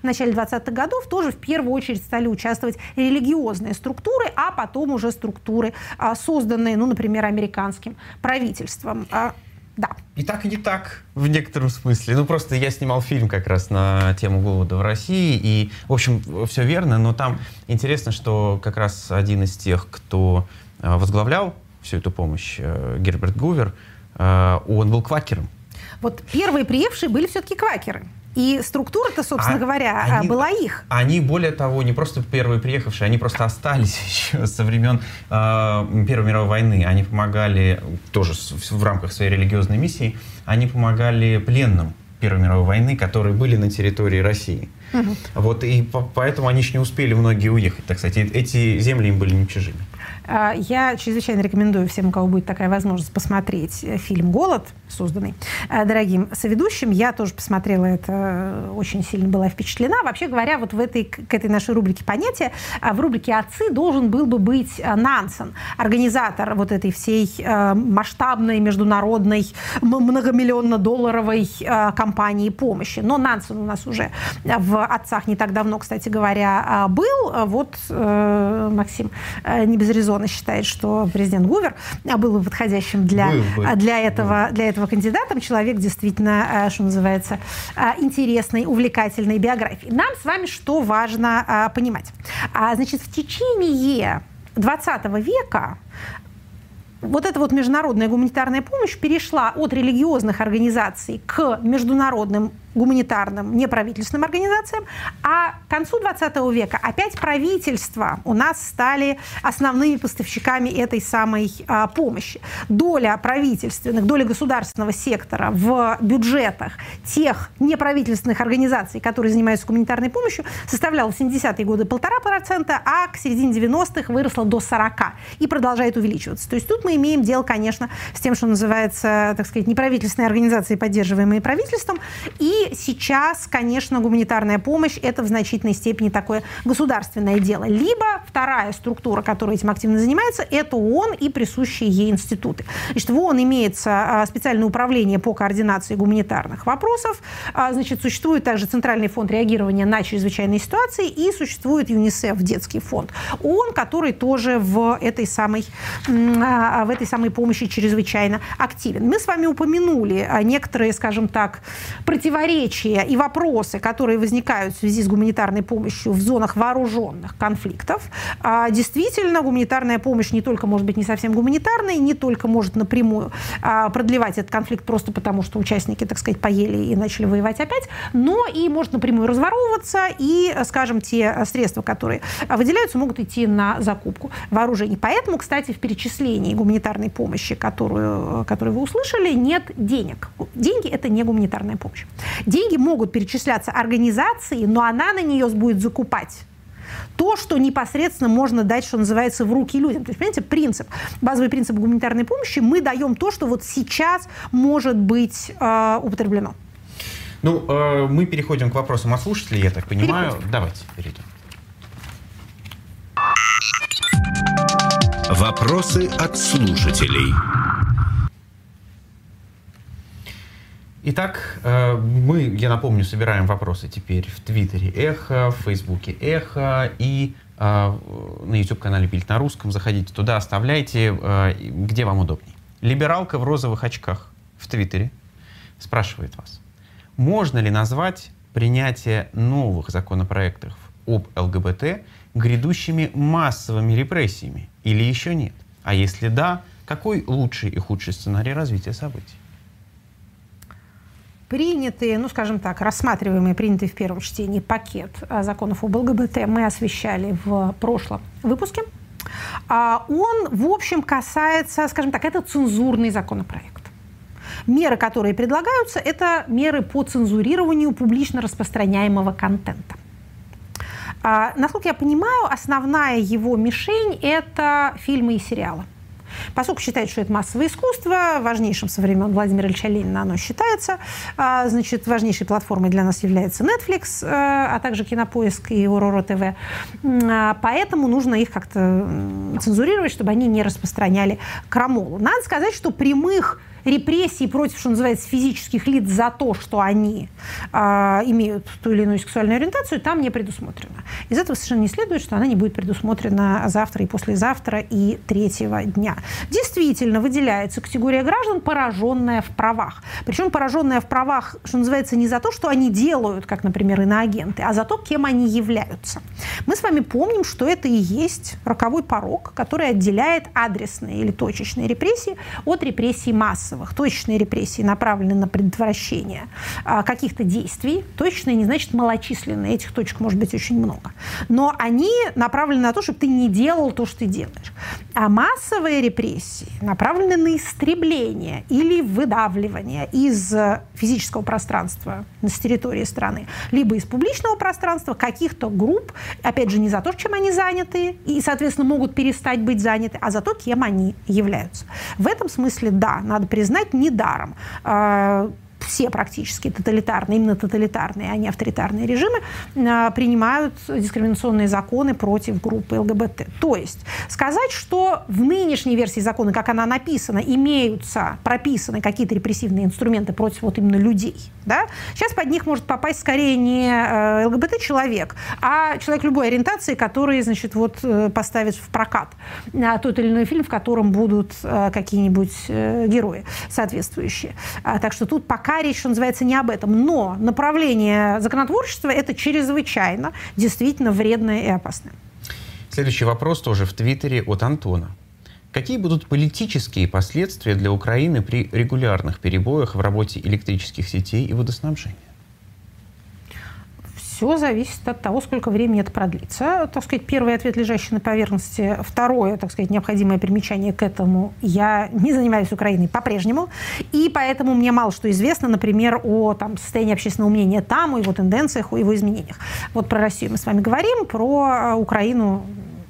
в начале 20-х годов тоже в первую очередь стали участвовать религиозные структуры, а потом уже структуры, а, созданные, ну, например, американским правительством. А, да. И так, и не так, в некотором смысле. Ну, просто я снимал фильм как раз на тему голода в России, и, в общем, все верно, но там интересно, что как раз один из тех, кто э, возглавлял всю эту помощь, э, Герберт Гувер, э, он был квакером. Вот первые приехавшие были все-таки квакеры. И структура-то, собственно а, говоря, они, была их. Они, более того, не просто первые приехавшие, они просто остались <laughs> еще со времен э, Первой мировой войны. Они помогали, тоже в рамках своей религиозной миссии, они помогали пленным Первой мировой войны, которые были на территории России. Угу. Вот, и по, поэтому они еще не успели многие уехать, так сказать. Эти земли им были не чужими. А, я чрезвычайно рекомендую всем, у кого будет такая возможность, посмотреть э, фильм «Голод», созданный э, дорогим соведущим. Я тоже посмотрела это, э, очень сильно была впечатлена. Вообще говоря, вот в этой, к этой нашей рубрике понятия, в рубрике «Отцы» должен был бы быть Нансен, организатор вот этой всей масштабной международной многомиллионно-долларовой компании помощи. Но Нансен у нас уже в «Отцах» не так давно, кстати говоря, был. Вот Максим не без резона Аризона считает, что президент Гувер был бы подходящим для, был бы. для, этого, для этого кандидата. Человек действительно, э, что называется, интересной, увлекательной биографии. Нам с вами что важно понимать? А, значит, в течение 20 века вот эта вот международная гуманитарная помощь перешла от религиозных организаций к международным гуманитарным неправительственным организациям, а к концу 20 века опять правительства у нас стали основными поставщиками этой самой а, помощи. Доля правительственных, доля государственного сектора в бюджетах тех неправительственных организаций, которые занимаются гуманитарной помощью, составляла в 70-е годы полтора процента, а к середине 90-х выросла до 40 и продолжает увеличиваться. То есть тут мы имеем дело, конечно, с тем, что называется, так сказать, неправительственные организации, поддерживаемые правительством, и сейчас, конечно, гуманитарная помощь – это в значительной степени такое государственное дело. Либо вторая структура, которая этим активно занимается, это ООН и присущие ей институты. Значит, в ООН имеется а, специальное управление по координации гуманитарных вопросов. А, значит, существует также Центральный фонд реагирования на чрезвычайные ситуации и существует ЮНИСЕФ, детский фонд. ООН, который тоже в этой самой, а, в этой самой помощи чрезвычайно активен. Мы с вами упомянули некоторые, скажем так, противоречия противоречия и вопросы, которые возникают в связи с гуманитарной помощью в зонах вооруженных конфликтов, а, действительно гуманитарная помощь не только может быть не совсем гуманитарной, не только может напрямую а, продлевать этот конфликт просто потому, что участники, так сказать, поели и начали воевать опять, но и может напрямую разворовываться, и, скажем, те средства, которые выделяются, могут идти на закупку вооружений. Поэтому, кстати, в перечислении гуманитарной помощи, которую, которую вы услышали, нет денег. Деньги – это не гуманитарная помощь. Деньги могут перечисляться организации, но она на нее будет закупать то, что непосредственно можно дать, что называется, в руки людям. То есть, понимаете, принцип, базовый принцип гуманитарной помощи, мы даем то, что вот сейчас может быть э, употреблено. Ну, э, мы переходим к вопросам от слушателей, я так понимаю. Переходим. Давайте перейдем. Вопросы от слушателей. Итак, э, мы, я напомню, собираем вопросы теперь в Твиттере Эхо, в Фейсбуке Эхо и э, на YouTube-канале Бильд на русском. Заходите туда, оставляйте, э, где вам удобней. Либералка в розовых очках в Твиттере спрашивает вас, можно ли назвать принятие новых законопроектов об ЛГБТ грядущими массовыми репрессиями или еще нет? А если да, какой лучший и худший сценарий развития событий? Принятые, ну, скажем так, рассматриваемый, принятый в первом чтении пакет а, законов об ЛГБТ мы освещали в прошлом выпуске. А, он, в общем, касается, скажем так, это цензурный законопроект. Меры, которые предлагаются, это меры по цензурированию публично распространяемого контента. А, насколько я понимаю, основная его мишень – это фильмы и сериалы. Поскольку считает, что это массовое искусство, важнейшим со времен Владимира Ильича Ленина оно считается, а, значит, важнейшей платформой для нас является Netflix, э, а также Кинопоиск и Урора ТВ. Поэтому нужно их как-то цензурировать, чтобы они не распространяли крамолу. Надо сказать, что прямых репрессий против, что называется, физических лиц за то, что они э, имеют ту или иную сексуальную ориентацию, там не предусмотрено. Из этого совершенно не следует, что она не будет предусмотрена завтра и послезавтра и третьего дня. Действительно, выделяется категория граждан, пораженная в правах. Причем пораженная в правах, что называется, не за то, что они делают, как, например, иноагенты, а за то, кем они являются. Мы с вами помним, что это и есть роковой порог, который отделяет адресные или точечные репрессии от репрессий массовых массовых. Точечные репрессии направлены на предотвращение а, каких-то действий. Точечные не значит малочисленные. Этих точек может быть очень много. Но они направлены на то, чтобы ты не делал то, что ты делаешь. А массовые репрессии направлены на истребление или выдавливание из физического пространства с территории страны, либо из публичного пространства каких-то групп, опять же, не за то, чем они заняты, и, соответственно, могут перестать быть заняты, а за то, кем они являются. В этом смысле, да, надо признать, признать недаром а, все практически тоталитарные, именно тоталитарные, а не авторитарные режимы, а, принимают дискриминационные законы против группы ЛГБТ. То есть сказать, что в нынешней версии закона, как она написана, имеются прописаны какие-то репрессивные инструменты против вот именно людей, да, сейчас под них может попасть скорее не э, ЛГБТ-человек, а человек любой ориентации, который, значит, вот э, поставит в прокат а, тот или иной фильм, в котором будут э, какие-нибудь герои соответствующие. Так что тут пока речь, называется, не об этом. Но направление законотворчества – это чрезвычайно действительно вредное и опасное. Следующий вопрос тоже в Твиттере от Антона. Какие будут политические последствия для Украины при регулярных перебоях в работе электрических сетей и водоснабжения? Все зависит от того, сколько времени это продлится. Так сказать, первый ответ, лежащий на поверхности. Второе, так сказать, необходимое примечание к этому. Я не занимаюсь Украиной по-прежнему, и поэтому мне мало что известно, например, о там, состоянии общественного мнения там, о его тенденциях, о его изменениях. Вот про Россию мы с вами говорим, про Украину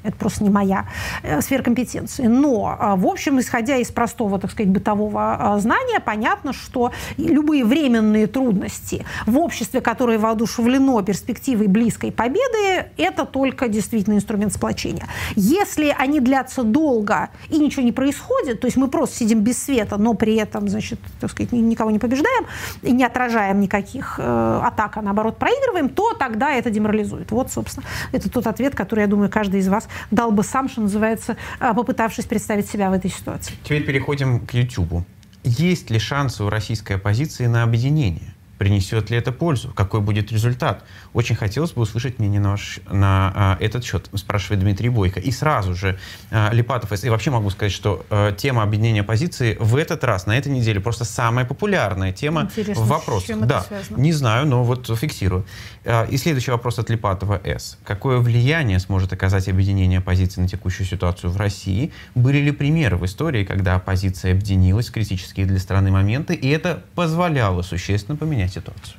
это просто не моя э, сфера компетенции. Но, э, в общем, исходя из простого, так сказать, бытового э, знания, понятно, что любые временные трудности в обществе, которое воодушевлено перспективой близкой победы, это только действительно инструмент сплочения. Если они длятся долго и ничего не происходит, то есть мы просто сидим без света, но при этом, значит, так сказать, никого не побеждаем и не отражаем никаких э, атак, а наоборот проигрываем, то тогда это деморализует. Вот, собственно, это тот ответ, который, я думаю, каждый из вас дал бы сам, что называется, а, попытавшись представить себя в этой ситуации. Теперь переходим к YouTube. Есть ли шансы у российской оппозиции на объединение? Принесет ли это пользу? Какой будет результат? Очень хотелось бы услышать мнение на, ваш, на а, этот счет, спрашивает Дмитрий Бойко. И сразу же а, Липатов, и вообще могу сказать, что а, тема объединения оппозиции в этот раз, на этой неделе, просто самая популярная тема Интересно, в вопросах. Да, связано? не знаю, но вот фиксирую. А, и следующий вопрос от Липатова С. Какое влияние сможет оказать объединение оппозиции на текущую ситуацию в России? Были ли примеры в истории, когда оппозиция объединилась в критические для страны моменты, и это позволяло существенно поменять менять ситуацию?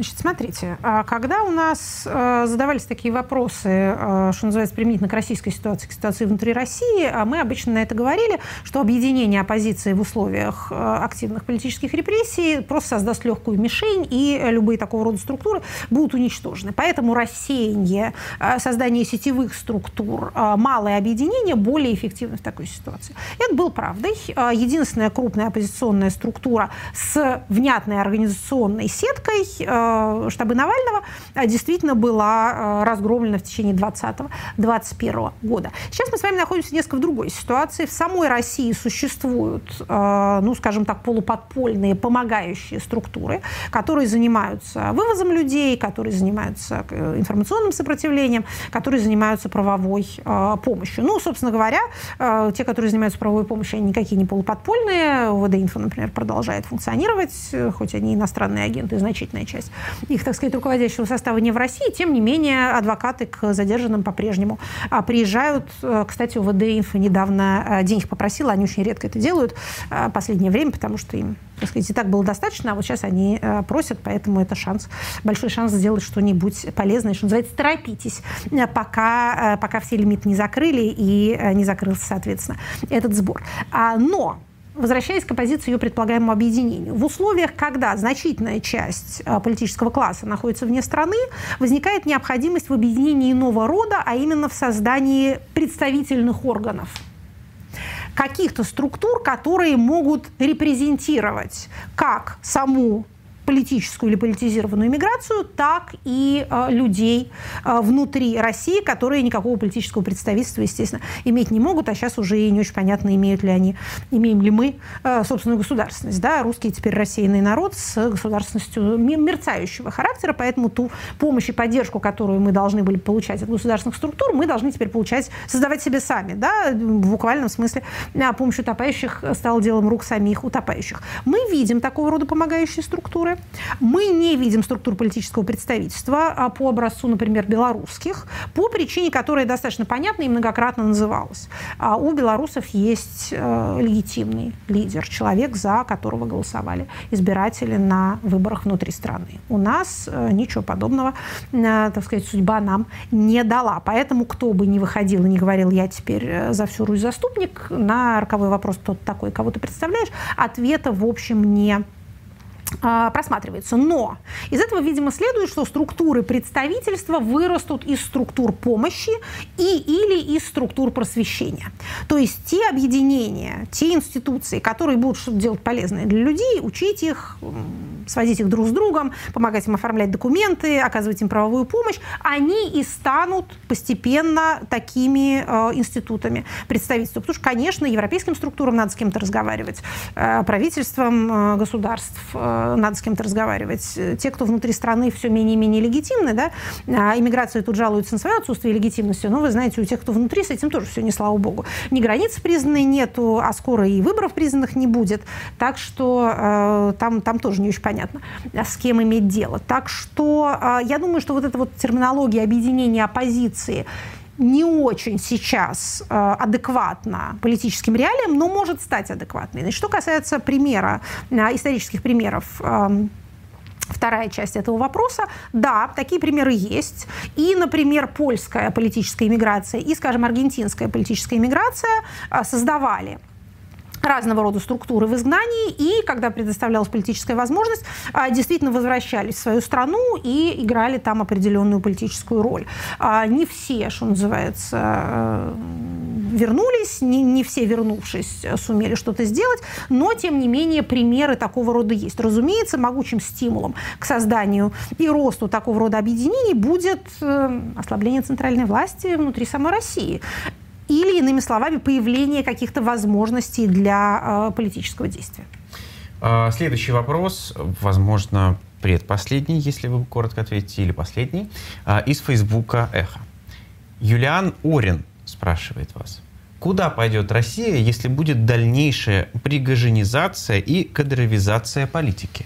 Значит, смотрите, а когда у нас э, задавались такие вопросы, э, что называется, применительно к российской ситуации, к ситуации внутри России, а мы обычно на это говорили, что объединение оппозиции в условиях э, активных политических репрессий просто создаст легкую мишень, и любые такого рода структуры будут уничтожены. Поэтому рассеяние, создание сетевых структур, малое объединение более эффективно в такой ситуации. Это было правдой. Единственная крупная оппозиционная структура с внятной организационной сеткой штабы Навального э, действительно была э, разгромлена в течение 2020-2021 года. Сейчас мы с вами находимся несколько в другой ситуации. В самой России существуют, ну, скажем так, полуподпольные помогающие структуры, которые занимаются вывозом людей, которые занимаются информационным сопротивлением, которые занимаются правовой помощью. Ну, собственно говоря, те, которые занимаются правовой помощью, они никакие не полуподпольные. ОВД-инфо, например, продолжает функционировать, хоть они иностранные агенты, значительная часть их, так сказать, руководящего состава не в России, тем не менее адвокаты к задержанным по-прежнему а, приезжают. Э, кстати, УВД Инфо недавно денег попросила, они очень редко это делают в последнее время, потому что им так сказать, и так было достаточно, а вот сейчас они э, просят, поэтому это шанс, большой шанс сделать что-нибудь полезное, что называется, торопитесь, э, пока, э, пока все лимиты не закрыли и не закрылся, соответственно, этот сбор. А, но возвращаясь к оппозиции ее предполагаемому объединению. В условиях, когда значительная часть политического класса находится вне страны, возникает необходимость в объединении иного рода, а именно в создании представительных органов – каких-то структур, которые могут репрезентировать как саму политическую или политизированную иммиграцию, так и э, людей э, внутри России, которые никакого политического представительства, естественно, иметь не могут, а сейчас уже и не очень понятно, имеют ли они, имеем ли мы э, собственную государственность. Да? Русский теперь рассеянный народ с государственностью мерцающего характера, поэтому ту помощь и поддержку, которую мы должны были получать от государственных структур, мы должны теперь получать, создавать себе сами. Да? В буквальном смысле помощь утопающих стала делом рук самих утопающих. Мы видим такого рода помогающие структуры. Мы не видим структур политического представительства а по образцу, например, белорусских, по причине, которая достаточно понятна и многократно называлась. А у белорусов есть э, легитимный лидер, человек, за которого голосовали избиратели на выборах внутри страны. У нас э, ничего подобного, э, так сказать, судьба нам не дала. Поэтому кто бы ни выходил и не говорил, я теперь за всю Русь заступник, на роковой вопрос, кто такой, кого ты представляешь, ответа, в общем, не просматривается. Но из этого, видимо, следует, что структуры представительства вырастут из структур помощи и или из структур просвещения. То есть те объединения, те институции, которые будут что-то делать полезное для людей, учить их, сводить их друг с другом, помогать им оформлять документы, оказывать им правовую помощь, они и станут постепенно такими э, институтами представительства. Потому что, конечно, европейским структурам надо с кем-то разговаривать, э, правительством э, государств, э, надо с кем-то разговаривать. Те, кто внутри страны все менее и менее легитимны, да, а иммиграция тут жалуется на свое отсутствие легитимности, но вы знаете, у тех, кто внутри, с этим тоже все не слава богу. Ни границ признанной нету, а скоро и выборов признанных не будет. Так что э, там, там тоже не очень понятно, а с кем иметь дело. Так что э, я думаю, что вот эта вот терминология объединения оппозиции не очень сейчас э, адекватна политическим реалиям, но может стать адекватной. Значит, что касается примера, э, исторических примеров, э, вторая часть этого вопроса. Да, такие примеры есть. И, например, польская политическая иммиграция и, скажем, аргентинская политическая иммиграция э, создавали разного рода структуры в изгнании, и когда предоставлялась политическая возможность, а, действительно возвращались в свою страну и играли там определенную политическую роль. А, не все, что называется, э, вернулись, не, не все, вернувшись, сумели что-то сделать, но, тем не менее, примеры такого рода есть. Разумеется, могучим стимулом к созданию и росту такого рода объединений будет э, ослабление центральной власти внутри самой России или, иными словами, появление каких-то возможностей для э, политического действия. А, следующий вопрос, возможно, предпоследний, если вы коротко ответите, или последний, а, из Фейсбука «Эхо». Юлиан Орин спрашивает вас. Куда пойдет Россия, если будет дальнейшая пригожинизация и кадровизация политики?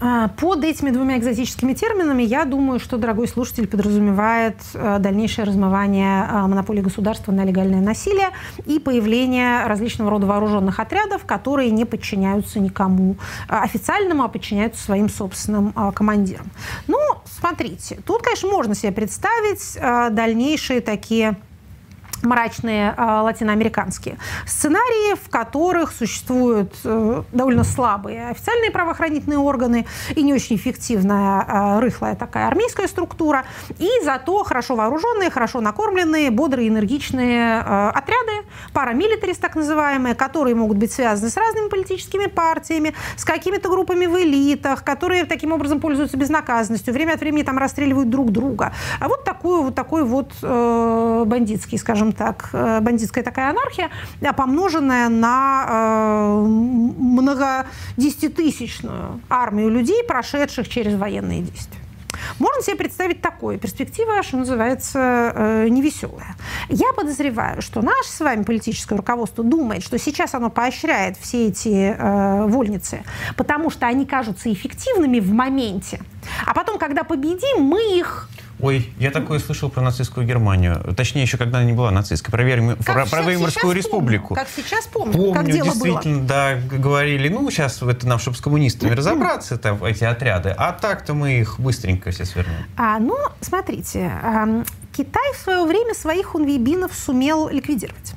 А, под этими двумя экзотическими терминами я думаю, что дорогой слушатель подразумевает э, дальнейшее размывание э, монополии государства на легальное насилие и появление различного рода вооруженных отрядов, которые не подчиняются никому э, официальному, а подчиняются своим собственным командирам. Ну, смотрите, тут, конечно, можно себе представить дальнейшие такие мрачные э, латиноамериканские сценарии, в которых существуют э, довольно слабые официальные правоохранительные органы и не очень эффективная э, рыхлая такая армейская структура, и зато хорошо вооруженные, хорошо накормленные, бодрые, энергичные э, отряды, парамилитарис так называемые, которые могут быть связаны с разными политическими партиями, с какими-то группами в элитах, которые таким образом пользуются безнаказанностью, время от времени там расстреливают друг друга. А вот такой вот, такой вот э, бандитский, скажем так, э, бандитская такая анархия, а помноженная на э, многодесятитысячную армию людей, прошедших через военные действия. можно себе представить такое. Перспектива, что называется, э, невеселая. Я подозреваю, что наше с вами политическое руководство думает, что сейчас оно поощряет все эти э, вольницы, потому что они кажутся эффективными в моменте. А потом, когда победим, мы их Ой, я такое слышал про нацистскую Германию. Точнее, еще когда она не была нацистской. Про, Веймар, про, про Веймарскую республику. Помню, как сейчас помню, помню как дело действительно, было. да, говорили, ну, сейчас это нам, чтобы с коммунистами <clears throat> разобраться, это, эти отряды. А так-то мы их быстренько все свернем. А, ну, смотрите, Китай в свое время своих унвейбинов сумел ликвидировать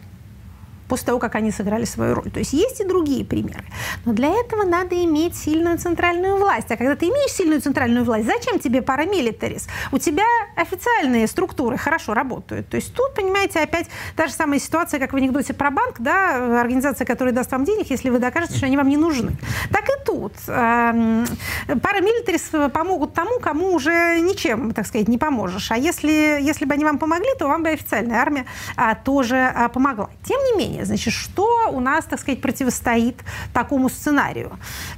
после того, как они сыграли свою роль. То есть есть и другие примеры. Но для этого надо иметь сильную центральную власть. А когда ты имеешь сильную центральную власть, зачем тебе парамилитарис? У тебя официальные структуры хорошо работают. То есть тут, понимаете, опять та же самая ситуация, как в анекдоте про банк, да, организация, которая даст вам денег, если вы докажете, что они вам не нужны. Так и тут. Эм, парамилитарис помогут тому, кому уже ничем, так сказать, не поможешь. А если, если бы они вам помогли, то вам бы официальная армия а, тоже а, помогла. Тем не менее, Значит, что у нас, так сказать, противостоит такому сценарию?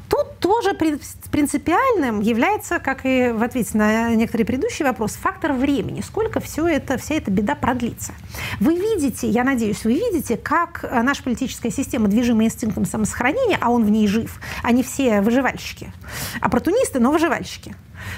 Тут тоже принципиальным является, как и в ответе на некоторые предыдущие вопросы, фактор времени. Сколько все это, вся эта беда продлится. Вы видите, я надеюсь, вы видите, как наша политическая система, движимая инстинктом самосохранения, а он в ней жив, они все выживальщики. Оппортунисты, но выживальщики.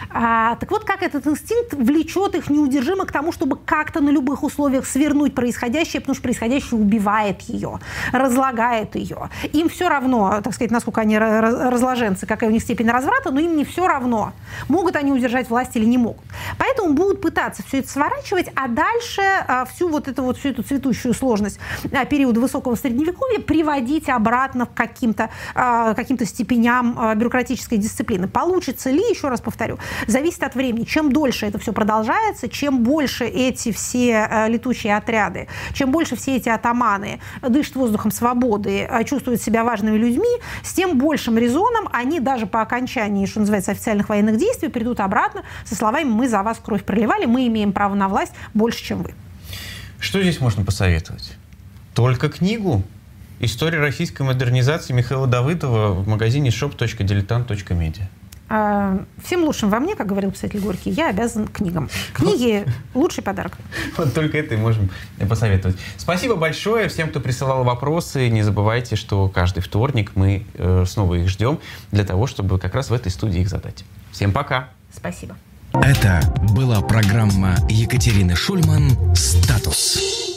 А, так вот, как этот инстинкт влечет их неудержимо к тому, чтобы как-то на любых условиях свернуть происходящее, потому что происходящее убивает ее, разлагает ее. Им все равно, так сказать, насколько они разложенцы, какая у них степень разврата, но им не все равно, могут они удержать власть или не могут. Поэтому будут пытаться все это сворачивать, а дальше а, всю вот эту вот всю эту цветущую сложность а, периода высокого средневековья приводить обратно к каким-то а, каким степеням а, бюрократической дисциплины. Получится ли, еще раз повторю, говорю, зависит от времени. Чем дольше это все продолжается, чем больше эти все э, летучие отряды, чем больше все эти атаманы дышат воздухом свободы, э, чувствуют себя важными людьми, с тем большим резоном они даже по окончании, что называется, официальных военных действий придут обратно со словами «мы за вас кровь проливали, мы имеем право на власть больше, чем вы». Что здесь можно посоветовать? Только книгу «История российской модернизации» Михаила Давыдова в магазине shop.diletant.media. А, всем лучшим во мне, как говорил писатель Горький, я обязан книгам. Книги – лучший подарок. Вот только это и можем посоветовать. Спасибо большое всем, кто присылал вопросы. Не забывайте, что каждый вторник мы э, снова их ждем для того, чтобы как раз в этой студии их задать. Всем пока. Спасибо. Это была программа Екатерины Шульман «Статус».